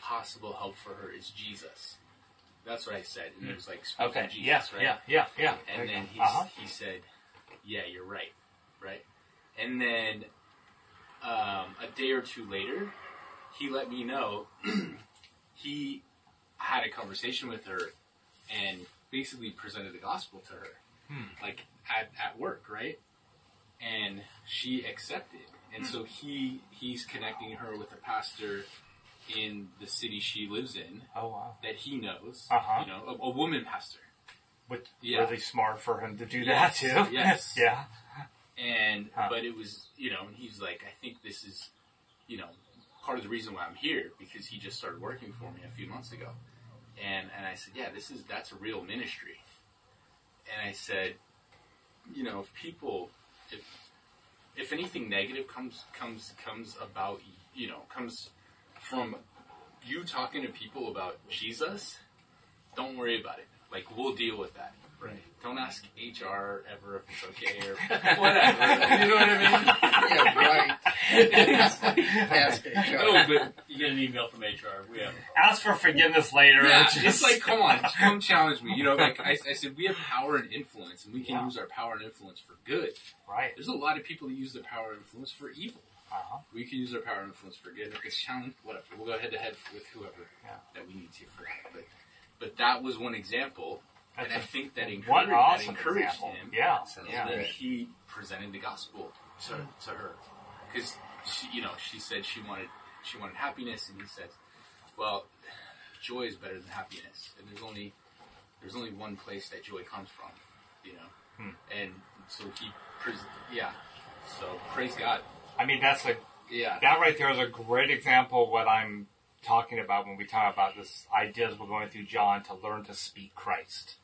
possible help for her is Jesus. That's what I said, and it was like speaking Okay. Jesus, Yes. right? Yeah. Yeah. Yeah. And then he Uh-huh. he said, "Yeah, you're right, right." And then um, a day or two later, he let me know he had a conversation with her and basically presented the gospel to her, Hmm. like at, at work, right? And she accepted, and so he he's connecting her with a pastor in the city she lives in Oh wow. that he knows, Uh-huh. you know, a, a woman pastor. Which Yeah. really smart for him to do Yes, that too. yes. yeah. And Huh. but it was you know, and he's like, I think this is, you know, part of the reason why I'm here because he just started working for me a few months ago, and and I said, yeah, this is that's a real ministry, and I said, you know, if people, if if anything negative comes comes comes about, you know, comes from you talking to people about Jesus, don't worry about it. Like we'll deal with that. Right. Don't ask HR ever if it's okay or whatever. you know what I mean? Yeah, right. Ask HR. No, but you get an email from HR. We have Ask for forgiveness later. Yeah, Just- it's like, come on, come challenge me. You know, like I, I said, we have power and influence, and we can Yeah. use our power and influence for good. right. There's a lot of people that use their power and influence for evil. Uh-huh. We can use our power and influence for good. If it's challenge, whatever, we'll go head to head with whoever Yeah. that we need to for that. But, but that was one example, That's and I a- think that encouraged, One that encouraged example. him. Yeah. And Yeah. then he presented the gospel to, to her because she, you know, she said she wanted she wanted happiness, and he said, "Well, joy is better than happiness, and there's only there's only one place that joy comes from, you know." Hmm. And so he, pres- yeah. So praise God. I mean, that's a Yeah. that right there is a great example of what I'm talking about when we talk about this ideas we're going through John to learn to speak Christ,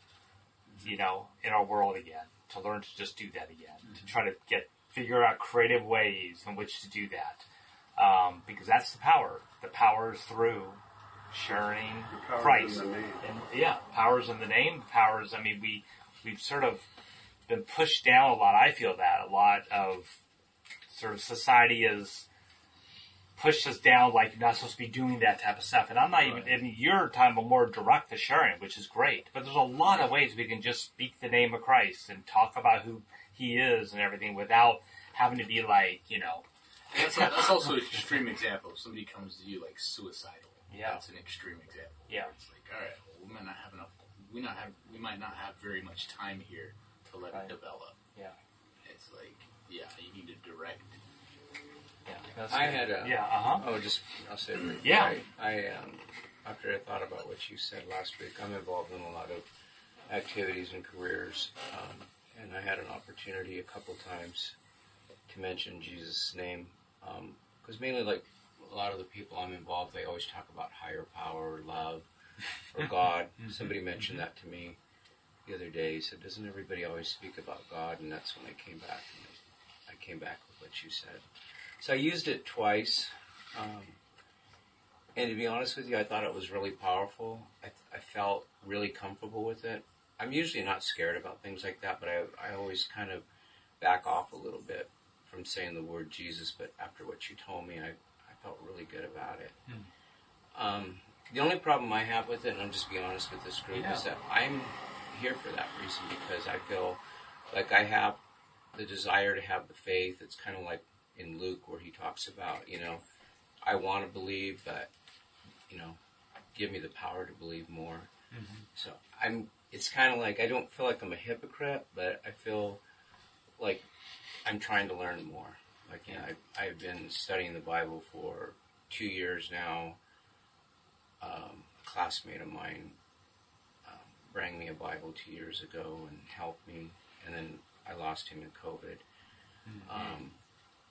you know, in our world again, to learn to just do that again, to try to get figure out creative ways in which to do that, um, because that's the power. The power is through sharing power Christ. in the name. And yeah, powers in the name. Powers. I mean, we we've sort of been pushed down a lot. I feel that a lot of sort of society has pushed us down. Like you're not supposed to be doing that type of stuff. And I'm not even. In your time, I'm more direct to sharing, which is great. But there's a lot of ways we can just speak the name of Christ and talk about who He is and everything without having to be like, you know, That's, that's also an extreme example. If somebody comes to you like suicidal, Yeah. that's an extreme example. Yeah. It's like, all right, well, we might not have enough. We not have. We might not have very much time here to let Right. it develop. Yeah. It's like, yeah, you need to direct. yeah. that's I good. had a- yeah. Uh huh. Oh, just I'll say it. Yeah. I, I um, after I thought about what you said last week, I'm involved in a lot of activities and careers, um, and I had an opportunity a couple times to mention Jesus' name because mainly like a lot of the people I'm involved, they always talk about higher power, love, or God. Somebody mentioned that to me the other day. He said, "Doesn't everybody always speak about God?" And that's when I came back. And I came back with what you said. So I used it twice. Um, and to be honest with you, I thought it was really powerful. I, I felt really comfortable with it. I'm usually not scared about things like that, but I, I always kind of back off a little bit from saying the word Jesus. But after what you told me, I, I felt really good about it. Um, the only problem I have with it, and I'm just be honest with this group, is that I'm here for that reason because I feel like I have the desire to have the faith. It's kind of like in Luke where he talks about, you know, I want to believe, but you know, give me the power to believe more. So I'm. It's kind of like I don't feel like I'm a hypocrite, but I feel like I'm trying to learn more. Like you know, I, I've been studying the Bible for two years now. Um, a classmate of mine um, brought me a Bible two years ago and helped me, and then I lost him in COVID. Um,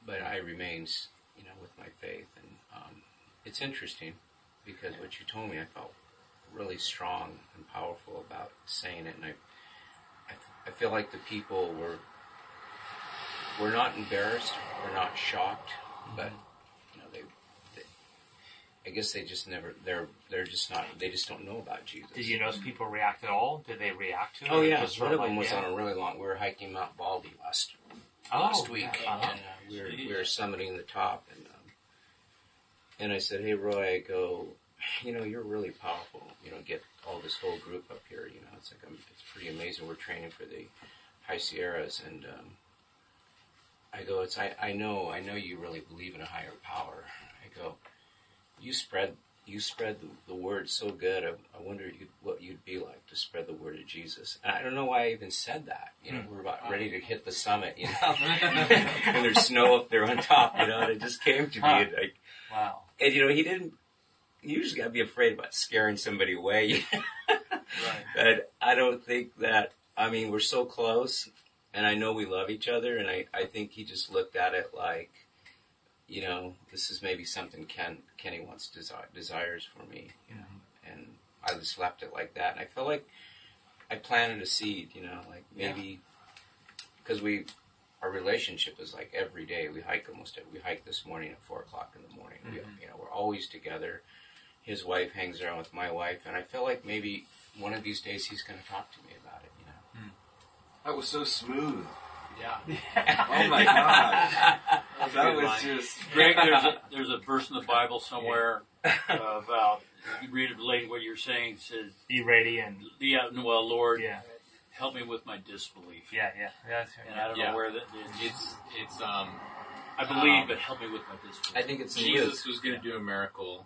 but I remains, you know, with my faith, and um, it's interesting because what you told me, I felt really strong and powerful about saying it, and I, I, I feel like the people were, were not embarrassed, were not shocked, but you know, they, they, I guess they just never, they're, they're just not, they just don't know about Jesus. Did you notice people react at all? Did they react to it? Oh yeah, one sort of them like, was yeah. on a really long. We were hiking Mount Baldy last Oh, last week, yeah, uh-huh. and uh, we were we were summiting the top, and um, and I said, "Hey Roy, I go, you know, you're really powerful. You know, get all this whole group up here. You know, it's like um, it's pretty amazing. We're training for the High Sierras, and um, I go, it's I, I know I know you really believe in a higher power. I go, you spread you spread the, the word so good. I, I wonder you, what you'd be like to spread the word of Jesus. And I don't know why I even said that. You know, hmm. we're about ready to hit the summit. You know, and there's snow up there on top. You know, and it just came to me. Huh. And, like, Wow. and you know, he didn't. You just got to be afraid about scaring somebody away. Right. But I don't think that. I mean, we're so close, and I know we love each other, and I, I think he just looked at it like, you know, this is maybe something Ken Kenny wants desi- desires for me, you know, and I just left it like that, and I felt like I planted a seed, you know, like maybe because we. Our relationship is like every day. We hike almost. every, We hike this morning at four o'clock in the morning. We, Mhm. you know, we're always together. His wife hangs around with my wife, and I feel like maybe one of these days he's going to talk to me about it. You know. That was so smooth. Yeah. Oh my god. That's That was line. just. Greg, there's a, there's a verse in the Bible somewhere uh, about, you read it later what you're saying, says, Be ready and yeah, well, Lord, yeah, help me with my disbelief. yeah, yeah. That's And I don't Yeah. know where that is. It's it's um I believe, um, but help me with my disbelief. I think it's Jesus was going to do a miracle,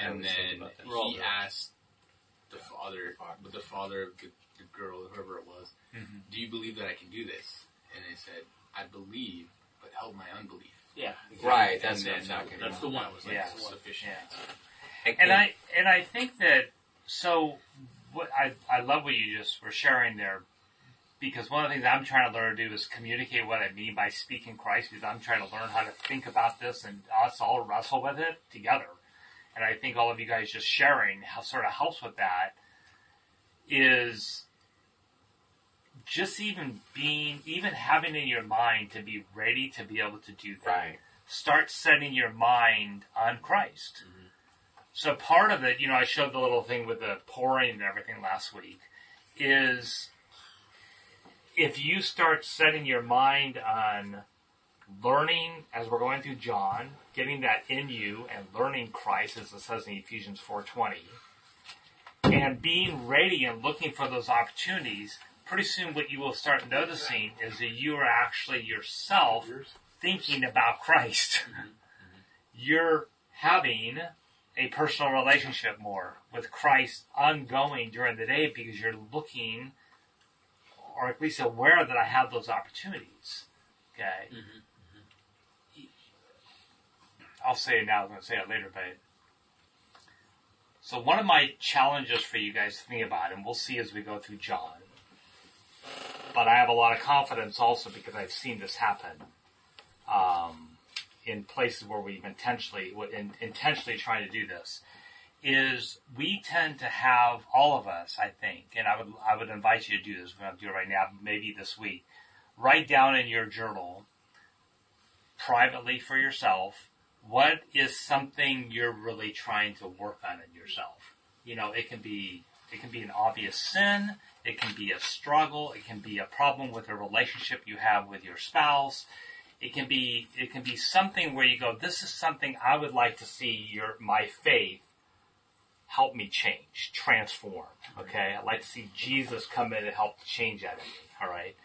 and then about all he asked the father, but the father of the, the girl, whoever it was, Mhm. "Do you believe that I can do this?" And they said, "I believe, but help my unbelief." yeah. Right, that's and what I'm then talking that's the one that was like Yeah. sufficient. Yeah. and I and I think that so what I I love what you just were sharing there because one of the things I'm trying to learn to do is communicate what I mean by speaking Christ because I'm trying to learn how to think about this and us all wrestle with it together. And I think all of you guys just sharing how sort of helps with that is just even being even having in your mind to be ready to be able to do that right. start setting your mind on Christ. Mm-hmm. So part of it, you know, I showed the little thing with the pouring and everything last week, is if you start setting your mind on learning as we're going through John, getting that in you and learning Christ, as it says in Ephesians 4.20, and being ready and looking for those opportunities, pretty soon what you will start noticing is that you are actually yourself thinking about Christ. Mm-hmm. Mm-hmm. You're having a personal relationship more with Christ ongoing during the day because you're looking or at least aware that I have those opportunities. Okay? Mm-hmm. I'll say it now, I'm going to say it later, but so one of my challenges for you guys to think about, and we'll see as we go through John, but I have a lot of confidence also because I've seen this happen um, in places where we've intentionally in, intentionally trying to do this. Is we tend to have all of us, I think, and I would I would invite you to do this. We're going to do it right now, maybe this week. Write down in your journal privately for yourself what is something you're really trying to work on in yourself. You know, it can be it can be an obvious sin, it can be a struggle, it can be a problem with a relationship you have with your spouse. It can be it can be something where you go, this is something I would like to see your my faith help me change, transform. Okay? I'd like to see Jesus come in and help change that in me. All right.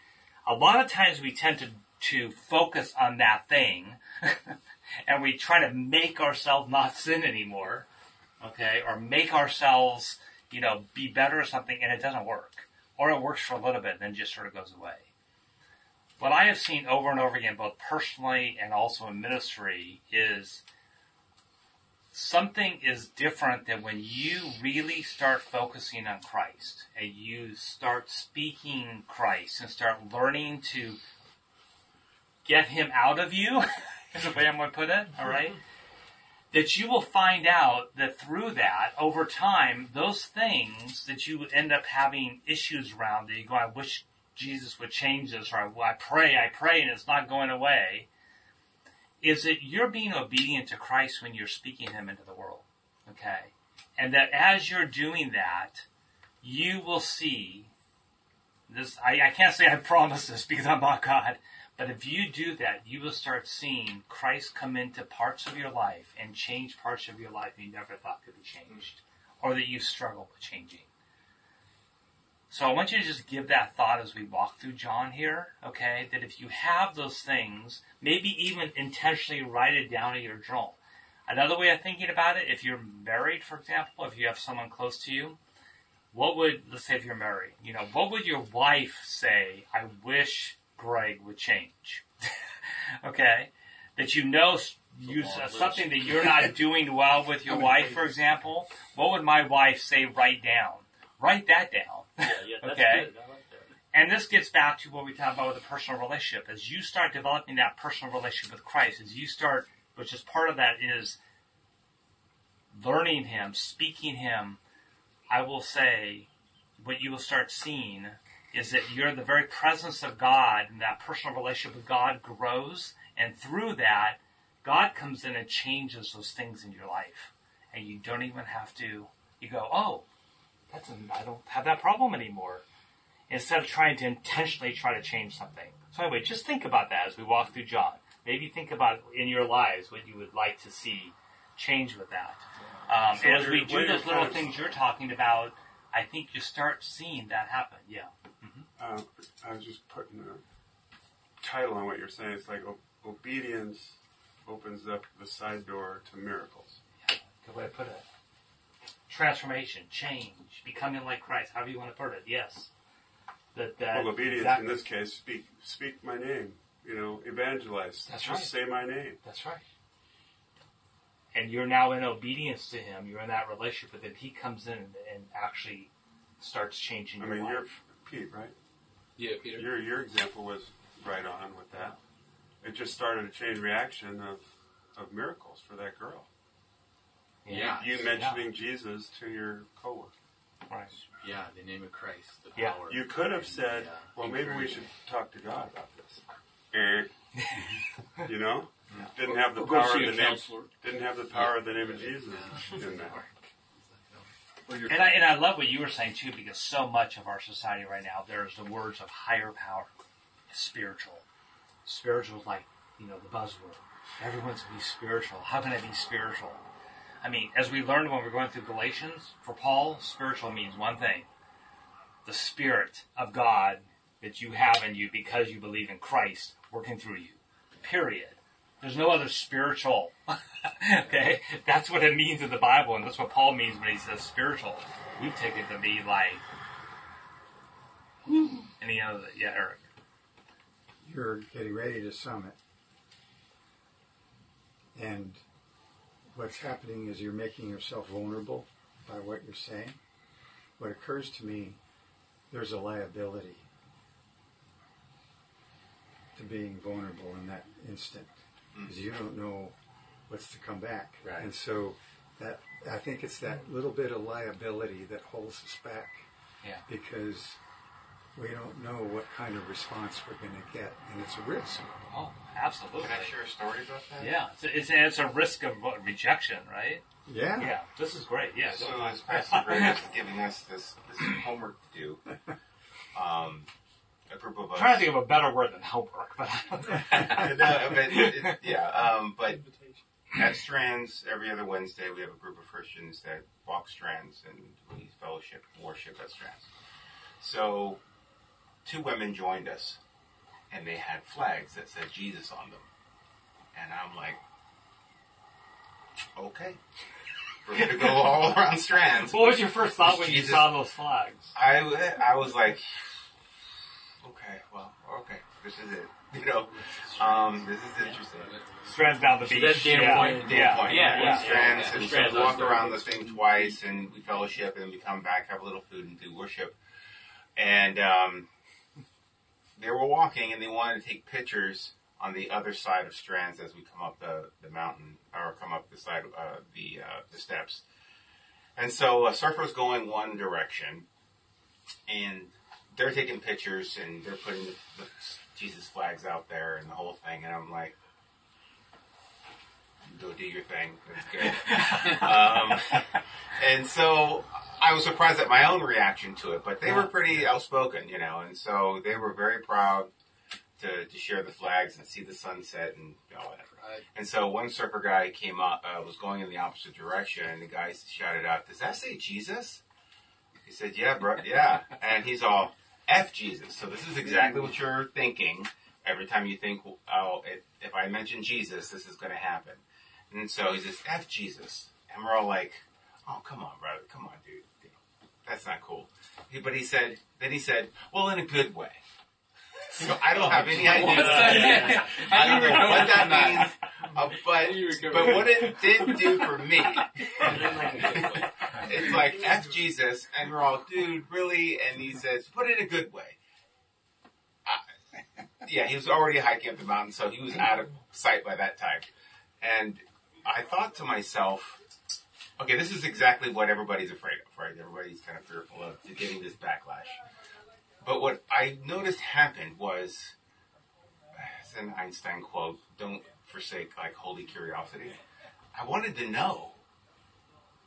A lot of times we tend to to focus on that thing and we try to make ourselves not sin anymore. Okay? Or make ourselves, you know, be better or something and it doesn't work. Or it works for a little bit and then just sort of goes away. What I have seen over and over again, both personally and also in ministry, is something is different than when you really start focusing on Christ and you start speaking Christ and start learning to get him out of you, is the way I'm going to put it, all right? That you will find out that through that, over time, those things that you end up having issues around, that you go, I wish Jesus would change this, or I, pray, I pray, and it's not going away, is that you're being obedient to Christ when you're speaking Him into the world. Okay? And that as you're doing that, you will see this. I, I can't say I promise this because I'm not God, But if you do that, you will start seeing Christ come into parts of your life and change parts of your life you never thought could be changed or that you struggle with changing. So I want you to just give that thought as we walk through John here, okay? That if you have those things, maybe even intentionally write it down in your journal. Another way of thinking about it, if you're married, for example, if you have someone close to you, what would, let's say if you're married, you know, what would your wife say, I wish Greg would change? okay? That you know you, something that you're not doing well with your wife, for example, what would my wife say write down? Write that down. Yeah, yeah, that's Okay. Like. And this gets back to what we talk about with a personal relationship. As you start developing that personal relationship with Christ, as you start, which is part of that is learning Him, speaking Him, I will say what you will start seeing is that you're the very presence of God and that personal relationship with God grows. And through that, God comes in and changes those things in your life. And you don't even have to, you go, oh, that's a, I don't have that problem anymore instead of trying to intentionally try to change something. So anyway, just think about that as we walk through John. Maybe think about in your lives what you would like to see change with that. Um, So and as we do those little things you're talking about, I think you start seeing that happen. Yeah. Uh, I was just putting a title on what you're saying. It's like obedience opens up the side door to miracles. Good way to put it. Transformation, change, becoming like Christ. However you want to put it. Yes. That, that well, obedience exactly. in this case, speak speak my name. You know, evangelize. That's just right. say my name. That's right. And you're now in obedience to Him. You're in that relationship with Him. He comes in and actually starts changing I your mean, you're Pete, right? Yeah, Peter. Your your example was right on with that. It just started a chain reaction of of miracles for that girl. Yeah. You mentioning Jesus to your coworker. Right. Yeah, the name of Christ, the Yeah. power. You could have said, Yeah. "Well, maybe we should talk to God about this." Eh. you know, didn't have the Or go power of the name. Didn't have the power of the name of Jesus in that. And I, and I love what you were saying too, because so much of our society right now, there's the words of higher power, spiritual. Spiritual is like, you know, the buzzword. Everyone's to be spiritual. How can I be spiritual? I mean, as we learned when we were going through Galatians, for Paul, spiritual means one thing. The Spirit of God that you have in you because you believe in Christ working through you. Period. There's no other spiritual. okay? That's what it means in the Bible, and that's what Paul means when he says spiritual. We take it to be like. Any other? Yeah, Eric. You're getting ready to summit. And what's happening is you're making yourself vulnerable by what you're saying. What occurs to me, there's a liability to being vulnerable in that instant hmm. because you don't know what's to come back. Right. And so that I think it's that little bit of liability that holds us back Yeah. because we don't know what kind of response we're going to get, and it's a risk. Oh, absolutely. Can I share a story about that? Yeah, it's a, it's a, it's a risk of what, rejection, right? Yeah. Yeah, this is great. Yeah. So go as Pastor Greg is giving us this, this homework to do, um, a group of I'm us. trying to think of a better word than homework, but no, but it, it- yeah, um, but at Strands, every other Wednesday, we have a group of Christians that walk Strands and we fellowship, worship at Strands. So, two women joined us, and they had flags that said Jesus on them. And I'm like, okay, we're going to go all around Strands. what was your first thought when you saw those flags? I, I was like, okay, well, okay, this is it. You know, um, this is interesting. Strands down the beach. that's Dana yeah. Point. Dana Yeah. Point. Yeah, yeah. Strands, yeah. and so Strands we walk around the thing twice, and we fellowship, and then we come back, have a little food, and do worship. And um, they were walking, and they wanted to take pictures on the other side of Strands as we come up the, the mountain, or come up the side, uh, the uh, the steps. And so a surfer was going one direction, and they're taking pictures, and they're putting the, the Jesus flags out there, and the whole thing. And I'm like, go do your thing. That's good. um, and so I was surprised at my own reaction to it, but they were pretty outspoken, you know, and so they were very proud to, to share the flags and see the sunset and all that. Right. And so one surfer guy came up, uh, was going in the opposite direction, and the guy shouted out, "Does that say Jesus?" He said, "Yeah, bro, yeah." And he's all, "F Jesus." So this is exactly what you're thinking every time you think, "Oh, it, if I mention Jesus, this is going to happen." And so he says, "F Jesus," and we're all like, "Oh, come on, brother, come on, dude, that's not cool." But he said, then he said, "Well, in a good way." So I don't have any idea. What's that? I don't know How do you what that recover from that? means. Uh, but How do you recover but what it did do for me, it's like F Jesus, and we're all, dude, really? And he says, put it a good way. Uh, yeah, he was already hiking up the mountain, so he was out of sight by that time. And I thought to myself, okay, this is exactly what everybody's afraid of, right? Everybody's kind of fearful of getting this backlash. But what I noticed happened was, it's an Einstein quote, don't forsake like holy curiosity. I wanted to know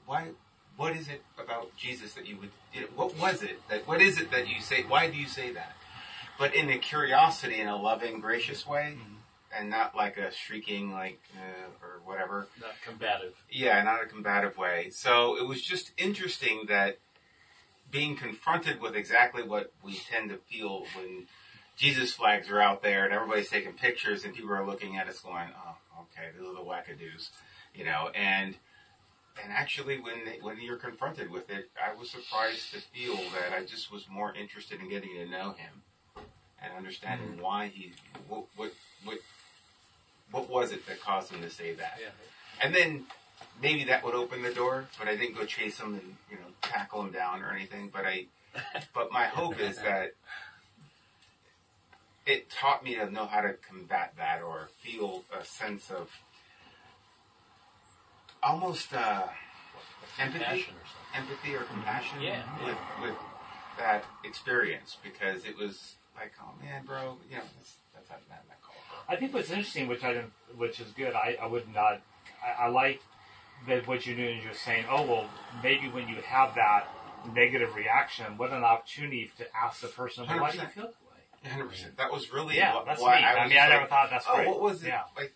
why, what is it about Jesus that you would, you know, what was it that, what is it that you say, why do you say that? But in a curiosity, in a loving, gracious way, and not like a shrieking, like, uh, or whatever. Not combative. Yeah, not a combative way. So it was just interesting that being confronted with exactly what we tend to feel when Jesus flags are out there and everybody's taking pictures and people are looking at us going, oh, okay, those are the wackadoos, you know, and and actually when they, when you're confronted with it, I was surprised to feel that I just was more interested in getting to know him and understanding mm. why he, what, what, what, what was it that caused him to say that? Yeah. And then maybe that would open the door, but I didn't go chase him and you know tackle him down or anything. But I, but my hope is that it taught me to know how to combat that or feel a sense of almost uh, empathy, or empathy or compassion Yeah, with with that experience because it was like, oh man, bro, you know, that's that's not, not, not cool. I think what's interesting, which I didn't, which is good. I, I would not. I, I like that what you're doing is you're saying, oh well, maybe when you have that negative reaction, what an opportunity to ask the person, well, why do you feel that way? Hundred percent. That was really Yeah, wh- that's why neat. I, I mean, just I never like, thought that's oh, great. what was it Yeah. like?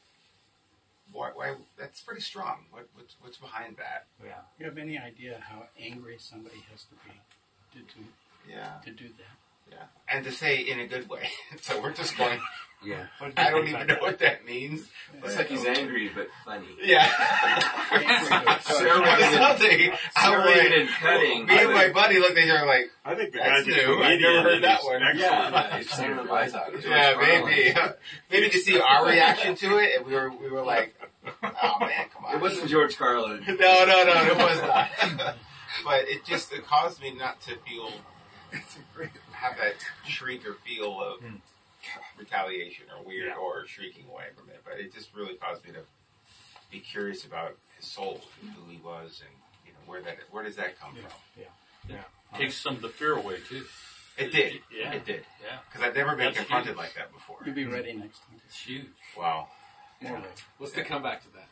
Why, why? That's pretty strong. What, what's, what's behind that? Yeah. You have any idea how angry somebody has to be to do Yeah, to do that? yeah. And to say in a good way. so we're just going. Yeah. I don't even know what that means. It's like he's angry but funny. Yeah. Sarah There's something. I'm Serrated like, and cutting. me and my buddy looked at each other like, I think the That's new. I comedian never heard that one. excellent. Yeah, he's saying the lies out. George yeah, maybe, maybe to see our reaction to it, and we were, we were like, oh man, come on. It wasn't George Carlin. No, no, no, it was not. but it just it caused me not to feel have that shriek or feel of hmm. retaliation or weird Yeah. or shrieking away from it. But it just really caused me to be curious about his soul and who he was and you know where that where does that come from. Yeah. Yeah. yeah. Takes some of the fear away too. It did. Yeah. It did. Yeah. Because I've never been That's confronted huge. like that before. You'll be ready next time. It's huge. Wow. More ready. What's the comeback to that?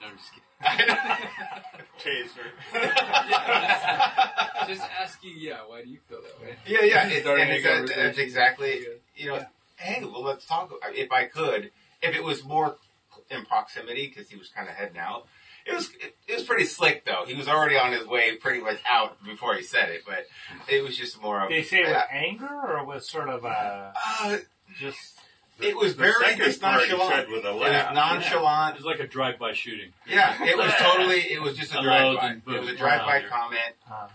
No, I'm just kidding. Taser. just asking, yeah, why do you feel that way? Yeah, yeah, it, and it's, conversation. it's exactly. You know, hey, well, let's talk. If I could, if it was more in proximity, because he was kind of heading out. It was it, it was pretty slick though. He was already on his way, pretty much out before he said it. But it was just more of. Did they say it with anger or with sort of a Uh, just? It was The very second just part he nonchalant. said with a It was laugh. nonchalant. It's like a drive-by shooting. Yeah, it was totally. It was just a Hello, drive by. It was a boom, drive by around comment. Uh,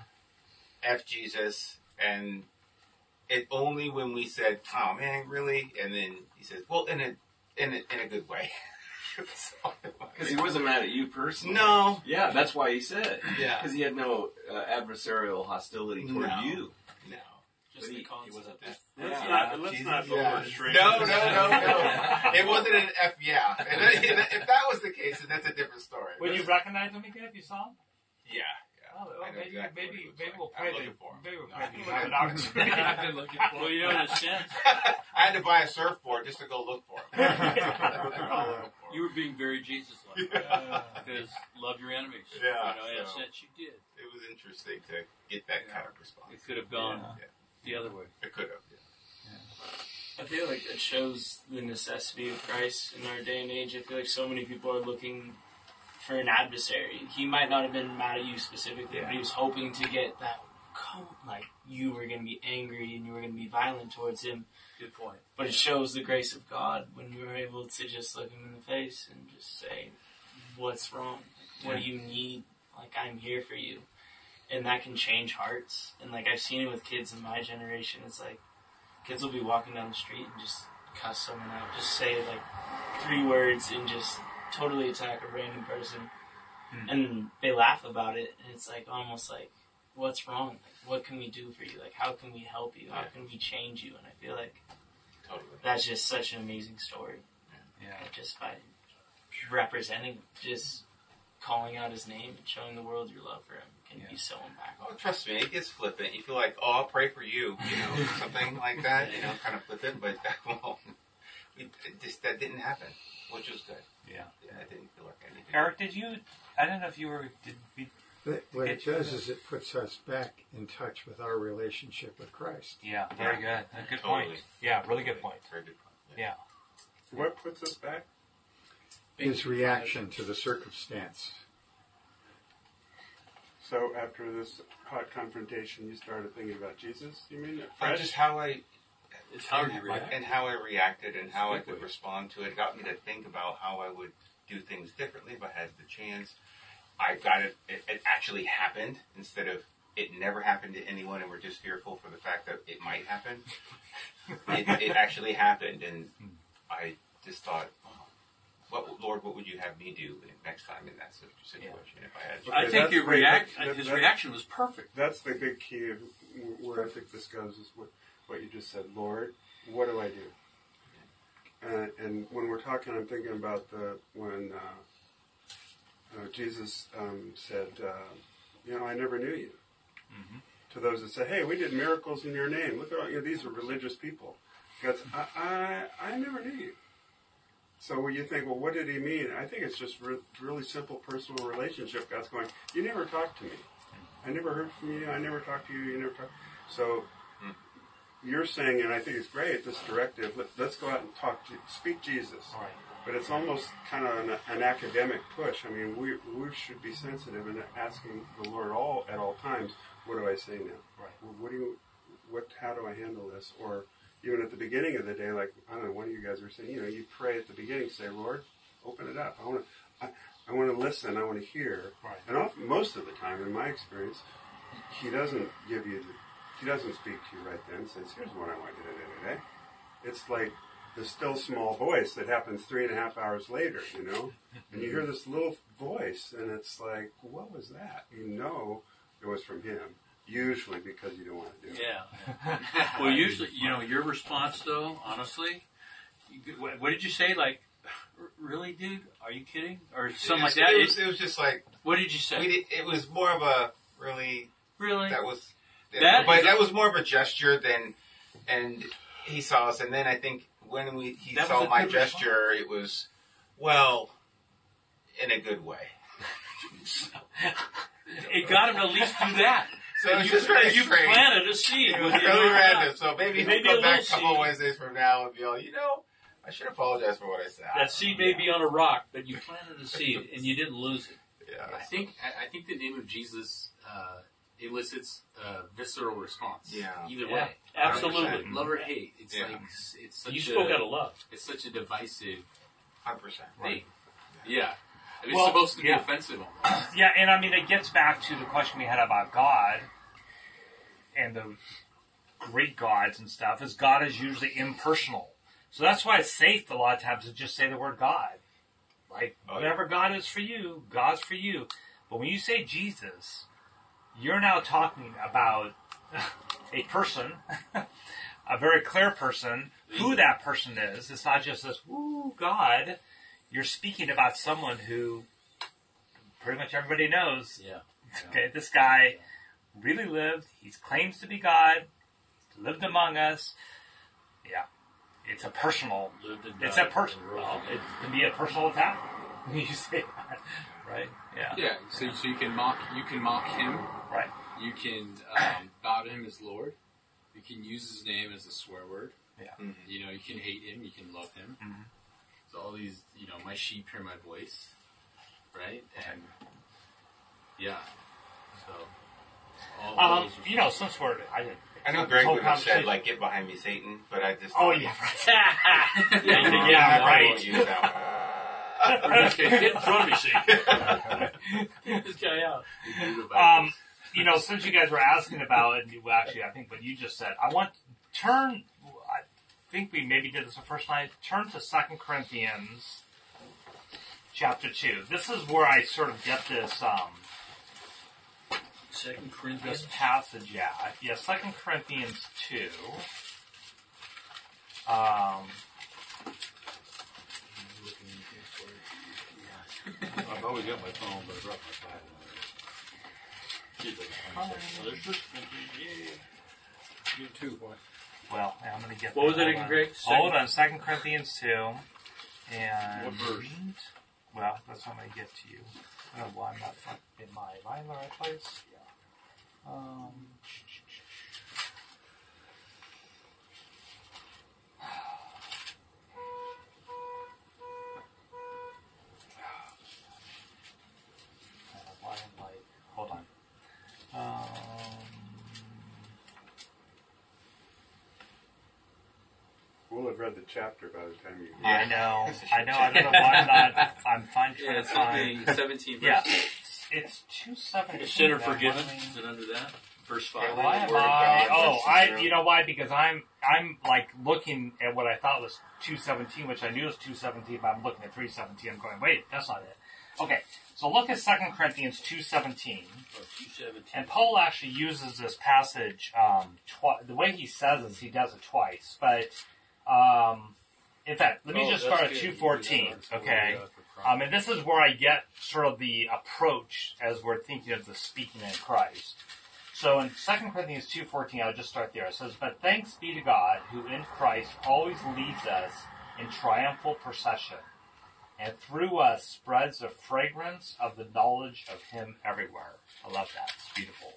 F Jesus, and it only when we said, "Oh man, really?" and then he says, "Well, in a in a, in a good way." That's all it was. Because he wasn't mad at you personally. no, Yeah, that's why he said it. Yeah. Because he had no uh, adversarial hostility toward No. you. no, Just But the he- concept. he wasn't that. Let's Yeah. not let's Jesus, not yeah. overstrain. no, no, no, no. It wasn't an F. Yeah, and then- if that was the case, then that's a different story. would you recognize him again if you saw him? Yeah, Oh, well, maybe, exactly what maybe, maybe like. we'll I'm pray looking that, for him. maybe we'll pray I'm that you looking have an for him. opportunity. I've been looking for Well, you don't understand. I had to buy a surfboard just to go look for him. You were being very Jesus-like because love your enemies. Yeah, You know, in a sense, you did. It was interesting to get that kind of response. It could have gone Yeah. the other way. It could have. I feel like it shows the necessity of Christ in our day and age. I feel like so many people are looking for an adversary. He might not have been mad at you specifically, but he was hoping to get that. Come, like you were going to be angry and you were going to be violent towards him. Good point. But it shows the grace of God when you were able to just look him in the face and just say, "What's wrong? What do you need? Like I'm here for you." And that can change hearts. And like I've seen it with kids in my generation. It's like kids will be walking down the street and just cuss someone out, just say like three words and just totally attack a random person. Hmm. And they laugh about it, and it's like almost like, "What's wrong? Like, what can we do for you? Like, how can we help you? How can we change you?" And I feel like Totally. that's just such an amazing story. Yeah. Like, just by representing, just calling out his name and showing the world your love for him can be them back. Oh, trust me, it gets flippant. You feel like, oh, I'll pray for you, you know, something like that, you know, kind of flippant. But well, we, just that didn't happen, which was good. Yeah. Yeah, I didn't feel like anything. Eric, did you? I don't know if you were. Did we? But what it does is it puts us back in touch with our relationship with Christ. Yeah, very good. A good Totally. point. Yeah, really good point. Very good point. Yeah. What puts us back? His reaction to the circumstance. So after this hot confrontation, you started thinking about Jesus. You mean fresh? just how I It's how you and, react. and how I reacted and how I Good could way. respond to it got me to think about how I would do things differently if I had the chance. I got it. It, it actually happened instead of it never happened to anyone, and we're just fearful for the fact that it might happen. it, it actually happened, and I just thought, what Lord, what would you have me do next time in that situ- situation if I had? Okay, I think that's- your wait, react, that- his that- reaction was perfect. That's the big key of where I think this goes is what, what you just said. Lord, what do I do? And, and when we're talking, I'm thinking about the when uh, uh, Jesus um, said, uh, "You know, I never knew you." To those that say, "Hey, we did miracles in your name. Look at all, you know, these are religious people." God I, I, I never knew you. So you think, well, what did he mean? I think it's just re- really simple personal relationship. God's going, you never talked to me. I never heard from you. I never talked to you. You never talked. So hmm. you're saying, and I think it's great. This directive. Let, let's go out and talk to, speak Jesus. Right. But it's almost kind of an, an academic push. I mean, we we should be sensitive and asking the Lord all at all times. What do I say now? Right. What do you? What? How do I handle this? Or even at the beginning of the day, like I don't know, one of you guys were saying, you know, you pray at the beginning, say, Lord, open it up. I want to. I, I want to listen. I want to hear. Right. And often, most of the time, in my experience, he doesn't give you. The, he doesn't speak to you right then. Says, "Here's what I want you to do today." It's like the still small voice that happens three and a half hours later. You know, and you hear this little voice, and it's like, "What was that?" You know, it was from him. Usually, because you don't want to do it. Yeah. well, usually, you know, your response though, honestly, you- what, what did you say? Like, "R- really, dude? Are you kidding? Or something like that? It was, it was just like what did you say? we did, it was more of a really really? that was That but is- that was more of a gesture than and he saw us and then I think when we he That was saw a my good gesture it was well in a good way. it got him to at least do that. So it's you, just very you strange. planted a seed. It was with really your random. So maybe he'll come a back a couple seed. Wednesdays from now and be all, you know, I should apologize for what I said. That seed may be on a rock, but you planted a seed and you didn't lose it. Yeah. I think I I think the name of Jesus uh, elicits a visceral response. Yeah. Either Yeah, way, absolutely. love or hate. It's Yeah. like it's such You a, spoke out of love. It's such a divisive Hundred percent. thing. Yeah, And it's Well, supposed to be yeah. offensive almost. Yeah, and I mean, it gets back to the question we had about God and the great gods and stuff. Is God is usually impersonal, so that's why it's safe a lot of times to just say the word God. Like Oh, yeah. whatever God is for you, God's for you. But when you say Jesus, you're now talking about a person, a very clear person, who that person is. It's not just this, ooh, God. You're speaking about someone who pretty much everybody knows. Yeah. Okay, this guy really lived. He claims to be God. Lived among us. Yeah, it's a personal. Lived and It's a personal. Well, it can be a personal attack. You say that, right? Yeah. Yeah, so so you can mock you can mock him. Right. You can um, bow to him as Lord. You can use his name as a swear word. Yeah. You know, you can hate him, you can love him. Mhm. So all these, you know, my sheep hear my voice, right? And yeah, so all Um, those are- you know, since we're, I didn't. I know Greg would have said like "Get behind me, Satan," but I just Oh yeah, right. Yeah, yeah, yeah, I right. won't use that one. This get in front of me, Shane. Get this guy out. Um, you know, since you guys were asking about it, you- well, actually, I think what you just said, I want turn. I think we maybe did this the first night. Turn to Second Corinthians, chapter two. This is where I sort of get this um, Second this Corinthians. passage at. Yeah, Second Corinthians two. Um, I've always got my phone, but I dropped my Bible. She's like, Um, "Oh, there's First Corinthians. You too, boy. well, I'm going to get. What was it Hold again, on. Hold on, Second Corinthians two, and What verse? Well, that's what I'm to get to you. Oh, well, I'm not in my, am I the right place? Yeah. Um, uh, why am I, hold on. Um, We'll have read the chapter by the time you. I know, I know, I don't know why I'm not, I'm fine trying Yeah, to it's find. the 17 verse. Yeah, it's two seventeen. A sinner forgiven? Is it under that? Verse 5. Why am I? Oh, I. You know why? Because I'm I'm like looking at what I thought was 217, which I knew was 217, but I'm looking at 317. I'm going, wait, that's not it. Okay, so look at 2 Corinthians 217, Or 217. and Paul actually uses this passage. Um, twi- the way he says is he does it twice, but um, in fact, let me Oh, just start at good. You do 214. that. Okay. Yeah, for Christ. Um, and this is where I get sort of the approach as we're thinking of the speaking in Christ. So in 2 Corinthians 2.14, I'll just start there. It says, But thanks be to God, who in Christ always leads us in triumphal procession, and through us spreads the fragrance of the knowledge of Him everywhere. I love that. It's beautiful.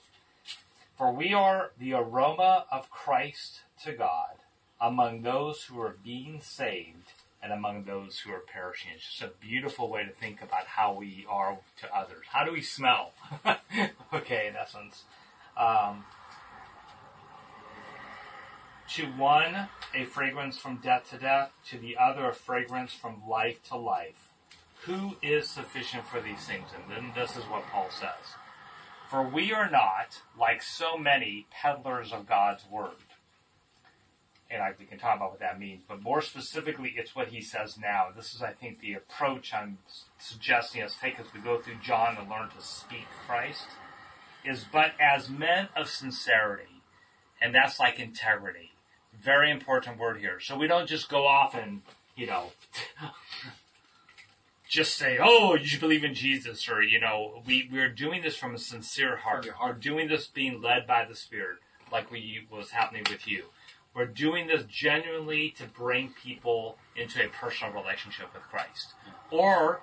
For we are the aroma of Christ to God among those who are being saved and among those who are perishing. It's just a beautiful way to think about how we are to others. How do we smell? okay, in essence. Um, to one, a fragrance from death to death, to the other, a fragrance from life to life. Who is sufficient for these things? And then this is what Paul says. For we are not, like so many, peddlers of God's word. And I, we can talk about what that means, but more specifically, it's what he says now. This is, I think, the approach I'm suggesting us take as we go through John and learn to speak Christ, is but as men of sincerity, and that's like integrity. Very important word here. So we don't just go off and, you know, just say, "Oh, you should believe in Jesus," or you know, we we're doing this from a sincere heart. We're doing this being led by the Spirit, like we was happening with you. We're doing this genuinely to bring people into a personal relationship with Christ, or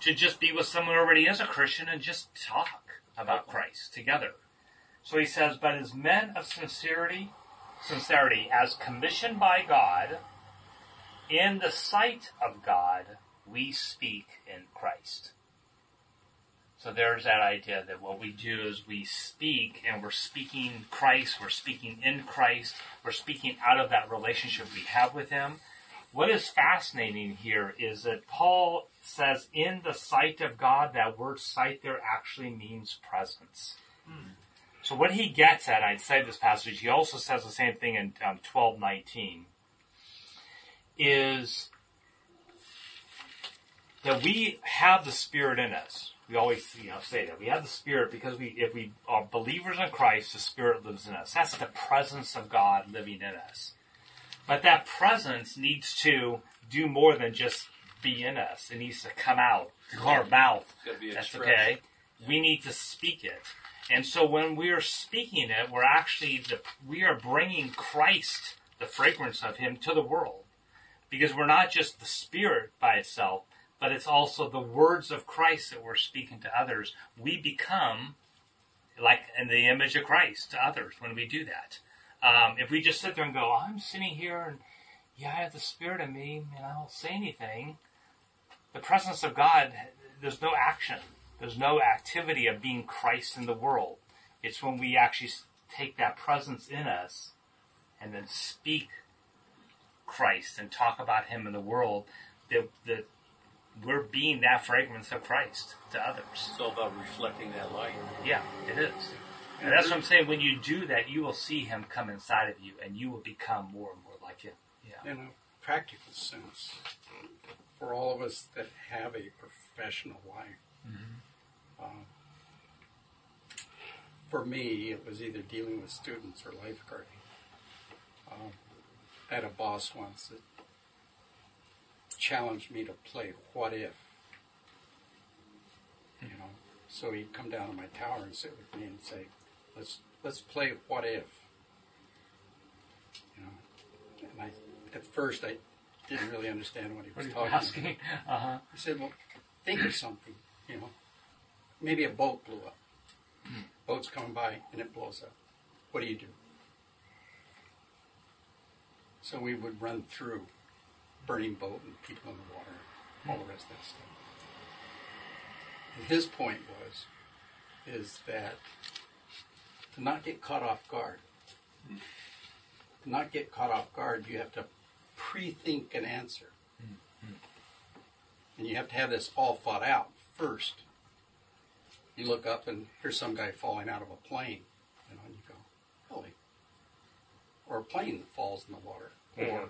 to just be with someone who already is a Christian and just talk about Christ together. So he says, "But as men of sincerity, sincerity, as commissioned by God, in the sight of God." we speak in Christ. So there's that idea that what we do is we speak and we're speaking Christ, we're speaking in Christ, we're speaking out of that relationship we have with Him. What is fascinating here is that Paul says in the sight of God, that word sight there actually means presence. So what he gets at, I'd say this passage, he also says the same thing in um, 1219, is that we have the Spirit in us. We always, you know, say that we have the Spirit because we, if we are believers in Christ, the Spirit lives in us. That's the presence of God living in us. But that presence needs to do more than just be in us. It needs to come out through our mouth. That's expressed. okay. We need to speak it. And so when we are speaking it, we're actually the, we are bringing Christ, the fragrance of Him, to the world. Because we're not just the Spirit by itself, but it's also the words of Christ that we're speaking to others. We become like in the image of Christ to others when we do that. Um, if we just sit there and go, I'm sitting here and yeah, I have the Spirit in me, and I don't say anything. The presence of God, there's no action. There's no activity of being Christ in the world. It's when we actually take that presence in us and then speak Christ and talk about Him in the world that, that we're being that fragrance of Christ to others. It's all about reflecting that light. Yeah, it is. And that's what I'm saying. When you do that, you will see Him come inside of you, and you will become more and more like Him. Yeah. In a practical sense, for all of us that have a professional life, um, for me, it was either dealing with students or lifeguarding. Um, I had a boss once that challenged me to play what if. You know, so he'd come down to my tower and sit with me and say, "Let's let's play what if." You know, and I at first I didn't really understand what he was What talking asking? about. Uh-huh. He said, "Well, think of something. You know, maybe a boat blew up. Boat's coming by and it blows up. What do you do?" So we would run through burning boat and people in the water, all the rest of that stuff. And his point was, is that to not get caught off guard, to not get caught off guard, you have to pre-think an answer. And you have to have this all thought out first. You look up and here's some guy falling out of a plane, you know, and you go, really? Or a plane that falls in the water, or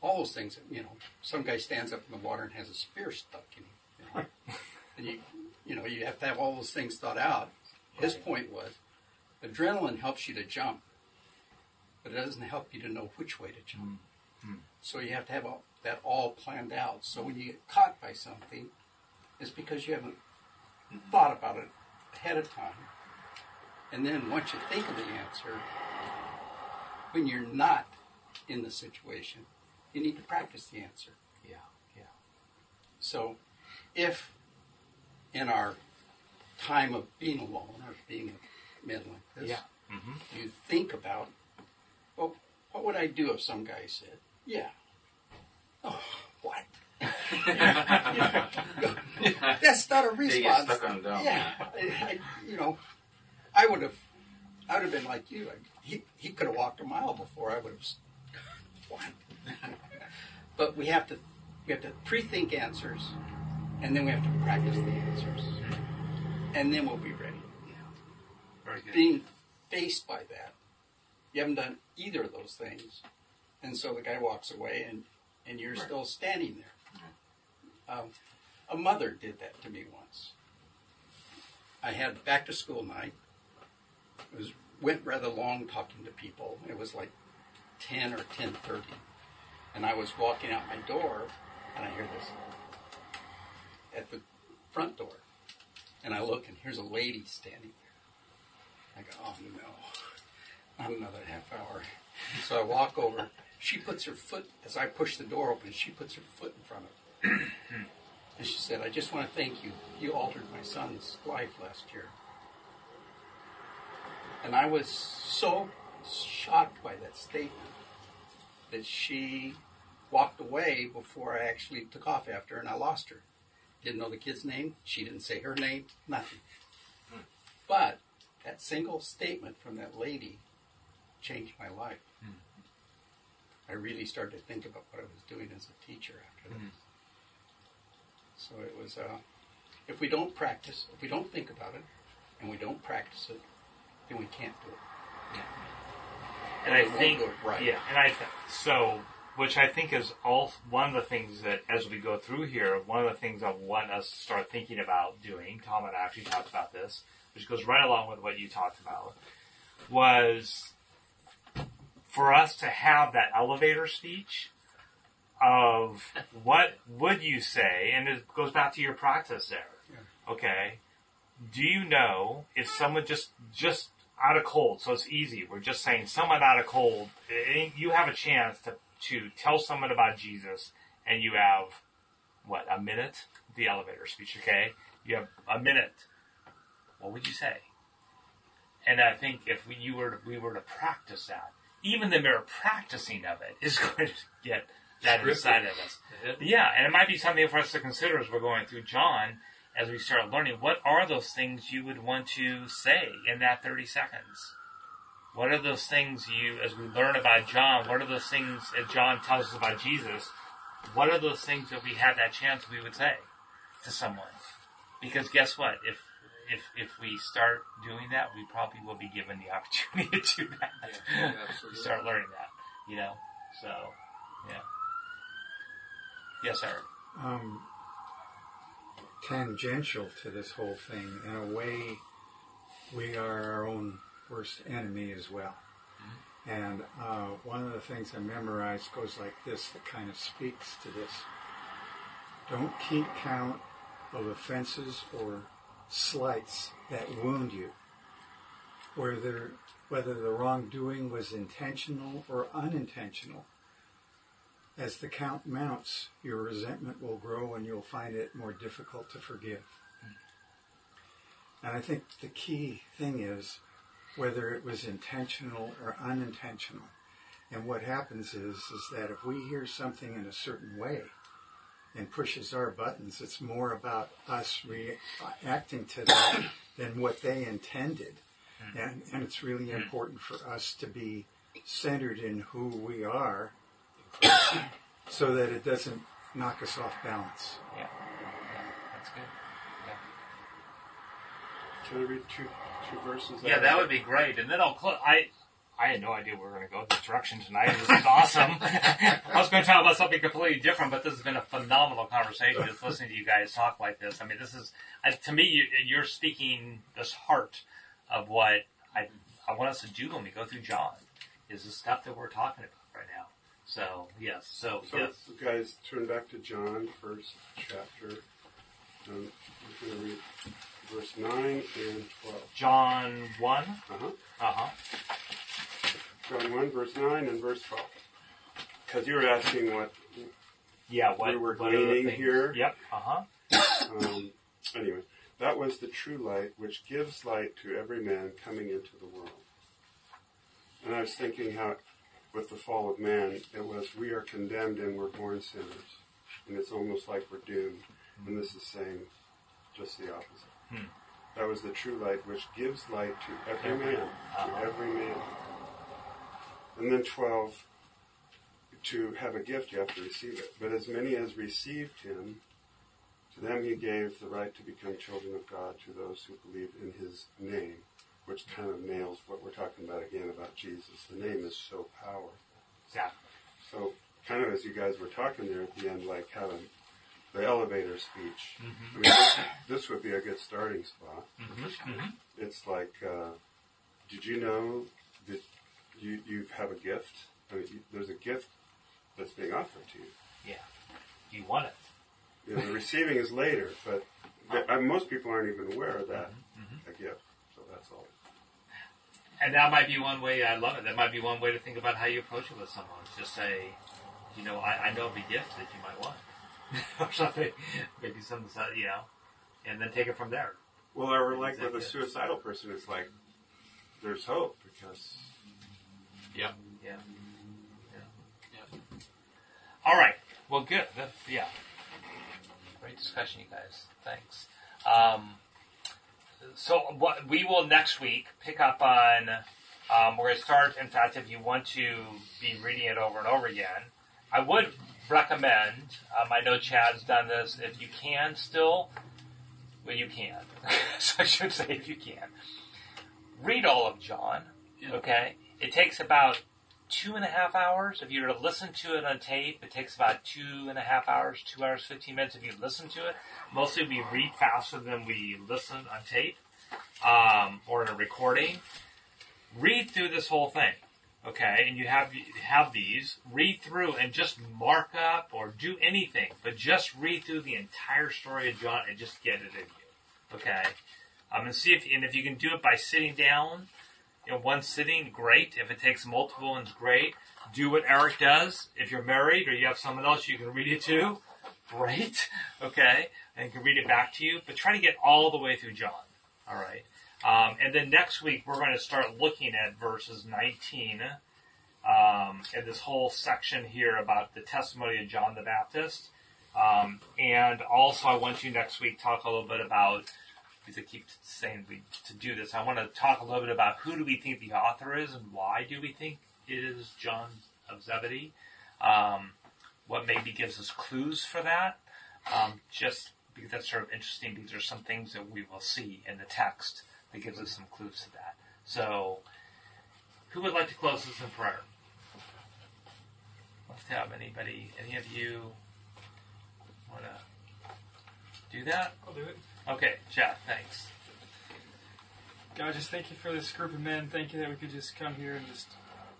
all those things. You know, some guy stands up in the water and has a spear stuck in him. You know? and you, you know, you have to have all those things thought out. His point was, adrenaline helps you to jump, but it doesn't help you to know which way to jump. Mm-hmm. Mm-hmm. So you have to have all, that all planned out. So when you get caught by something, it's because you haven't thought about it ahead of time. And then once you think of the answer, when you're not in the situation, you need to practice the answer. Yeah, yeah. So if in our time of being alone or being a man like this, Yeah. Mm-hmm. you think about, well, what would I do if some guy said, yeah. Oh, what? That's not a response. stuck on dumb. Yeah, I, you know, I would have, I would have been like you. I, he he could have walked a mile before I would have. What? but we have to we have to pre-think answers, and then we have to practice the answers, and then we'll be ready. Being faced by that, you haven't done either of those things, and so the guy walks away, and and you're still standing there. Um, a mother did that to me once. I had back to school night. It was went rather long talking to people. It was like ten or ten thirty, and I was walking out my door, and I hear this at the front door, and I look, and here's a lady standing there. I go, oh no, not another half hour. So I walk over. She puts her foot as I push the door open. She puts her foot in front of it. And she said, I just want to thank you. You altered my son's life last year. And I was so shocked by that statement that she walked away before I actually took off after her and I lost her. Didn't know the kid's name. She didn't say her name. Nothing. But that single statement from that lady changed my life. I really started to think about what I was doing as a teacher after that. So it was, uh, if we don't practice, if we don't think about it, and we don't practice it, then we can't do it. And I think, right. yeah, and I th- so, which I think is all one of the things that as we go through here, one of the things I want us to start thinking about doing. Tom and I actually talked about this, which goes right along with what you talked about, was for us to have that elevator speech of what would you say, and it goes back to your practice there. Okay, do you know if someone just just out of cold? So it's easy. We're just saying someone out of cold. eh, You have a chance to to tell someone about Jesus, and you have what a minute. The elevator speech. Okay, you have a minute. What would you say? And I think if we, you were to, we were to practice that, even the mere practicing of it is going to get that Scripted. inside of us. Yeah. Yeah, and it might be something for us to consider as we're going through John, as we start learning. What are those things you would want to say in that 30 seconds? What are those things you, as we learn about John, what are those things that John tells us about Jesus? What are those things that we had that chance we would say to someone? Because guess what? If if if we start doing that, we probably will be given the opportunity to do that. Yeah, to start learning that, you know. So, yeah. Yes, Eric. um, tangential to this whole thing. In a way, we are our own worst enemy as well. And uh, one of the things I memorized goes like this that kind of speaks to this. Don't keep count of offenses or slights that wound you, whether, whether the wrongdoing was intentional or unintentional. As the count mounts, your resentment will grow and you'll find it more difficult to forgive. And I think the key thing is whether it was intentional or unintentional. And what happens is, is that if we hear something in a certain way and pushes our buttons, it's more about us reacting to that than what they intended. Mm-hmm. And, and it's really important for us to be centered in who we are so that it doesn't knock us off balance. Yeah. That's good. Can I read two, two verses? Yeah, that would be great. And then I'll close. I I had no idea we were going to go this direction tonight. This is awesome. I was going to talk about something completely different, but this has been a phenomenal conversation. Just listening to you guys talk like this. I mean, this is uh, to me. You, you're speaking this heart of what I I want us to do when we go through John. Is the stuff that we're talking about right now. So yes. So, So, yes. guys, turn back to John, first chapter. Um, we're going to read verse 9 and 12. John one. Uh-huh. Uh huh. John 1, verse 9 and verse 12. Because you were asking what, Yeah. What We were what are the gleaning here. Yep. Uh huh. um, anyway, that was the true light which gives light to every man coming into the world. And I was thinking how, with the fall of man, it was we are condemned and we're born sinners. And it's almost like we're doomed. And this is saying just the opposite. Hmm. That was the true light which gives light to every man. To uh-huh. every man. And then 12, to have a gift you have to receive it. But as many as received him, to them he gave the right to become children of God to those who believe in his name, which kind of nails what we're talking about again about Jesus. The name is so powerful. Exactly. So, kind of as you guys were talking there at the end, like having the elevator speech. I mean, this, this would be a good starting spot. It's like, uh, did you know that you you have a gift? I mean, you, there's a gift that's being offered to you. Yeah. You want it. You know, the receiving is later, but the, uh, most people aren't even aware of that Mm-hmm. a gift. So that's all. And that might be one way. I love it. That might be one way to think about how you approach it with someone. Just say, you know, I, I know of a gift that you might want, or something. Maybe some, you know, and then take it from there. Well, or like with a Exactly. suicidal person, it's like there's hope because Yeah. Yeah. Yeah. All right. Well, good. That, yeah. Great discussion, you guys. Thanks. Um, so what we will next week pick up on. Um, we're going to start. In fact, if you want to be reading it over and over again, I would recommend. Um, I know Chad's done this. If you can, still, well, you can. so I should say, if you can, read all of John. Yeah. Okay, it takes about two and a half hours. If you were to listen to it on tape, it takes about two and a half hours, two hours, 15 minutes if you listen to it. Mostly we read faster than we listen on tape um, or in a recording. Read through this whole thing, okay? And you have have these. Read through and just mark up or do anything, but just read through the entire story of John and just get it in you, okay? Um, and see if and if you can do it by sitting down in one sitting, great. If it takes multiple ones, great. Do what Eric does. If you're married or you have someone else you can read it to, great. Okay, and can read it back to you. But try to get all the way through John. All right. Um, and then next week we're going to start looking at verses 19 um, in this whole section here about the testimony of John the Baptist. Um, and also, I want you next week talk a little bit about because I keep saying we to do this. I want to talk a little bit about who do we think the author is and why do we think it is John of Zebedee. Um, what maybe gives us clues for that. Um, just because that's sort of interesting These are some things that we will see in the text that gives us some clues to that. So, who would like to close this in prayer? Let's have anybody, any of you want to do that? I'll do it. Okay, Jeff, thanks. God, just thank you for this group of men. Thank you that we could just come here and just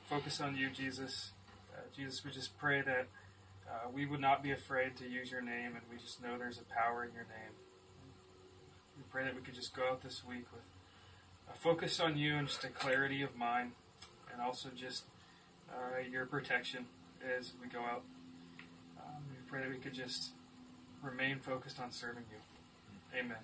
focus on you, Jesus. Uh, Jesus, we just pray that uh, we would not be afraid to use your name, and we just know there's a power in your name. We pray that we could just go out this week with a focus on you and just a clarity of mind, and also just uh, your protection as we go out. Um, we pray that we could just remain focused on serving you. Amen.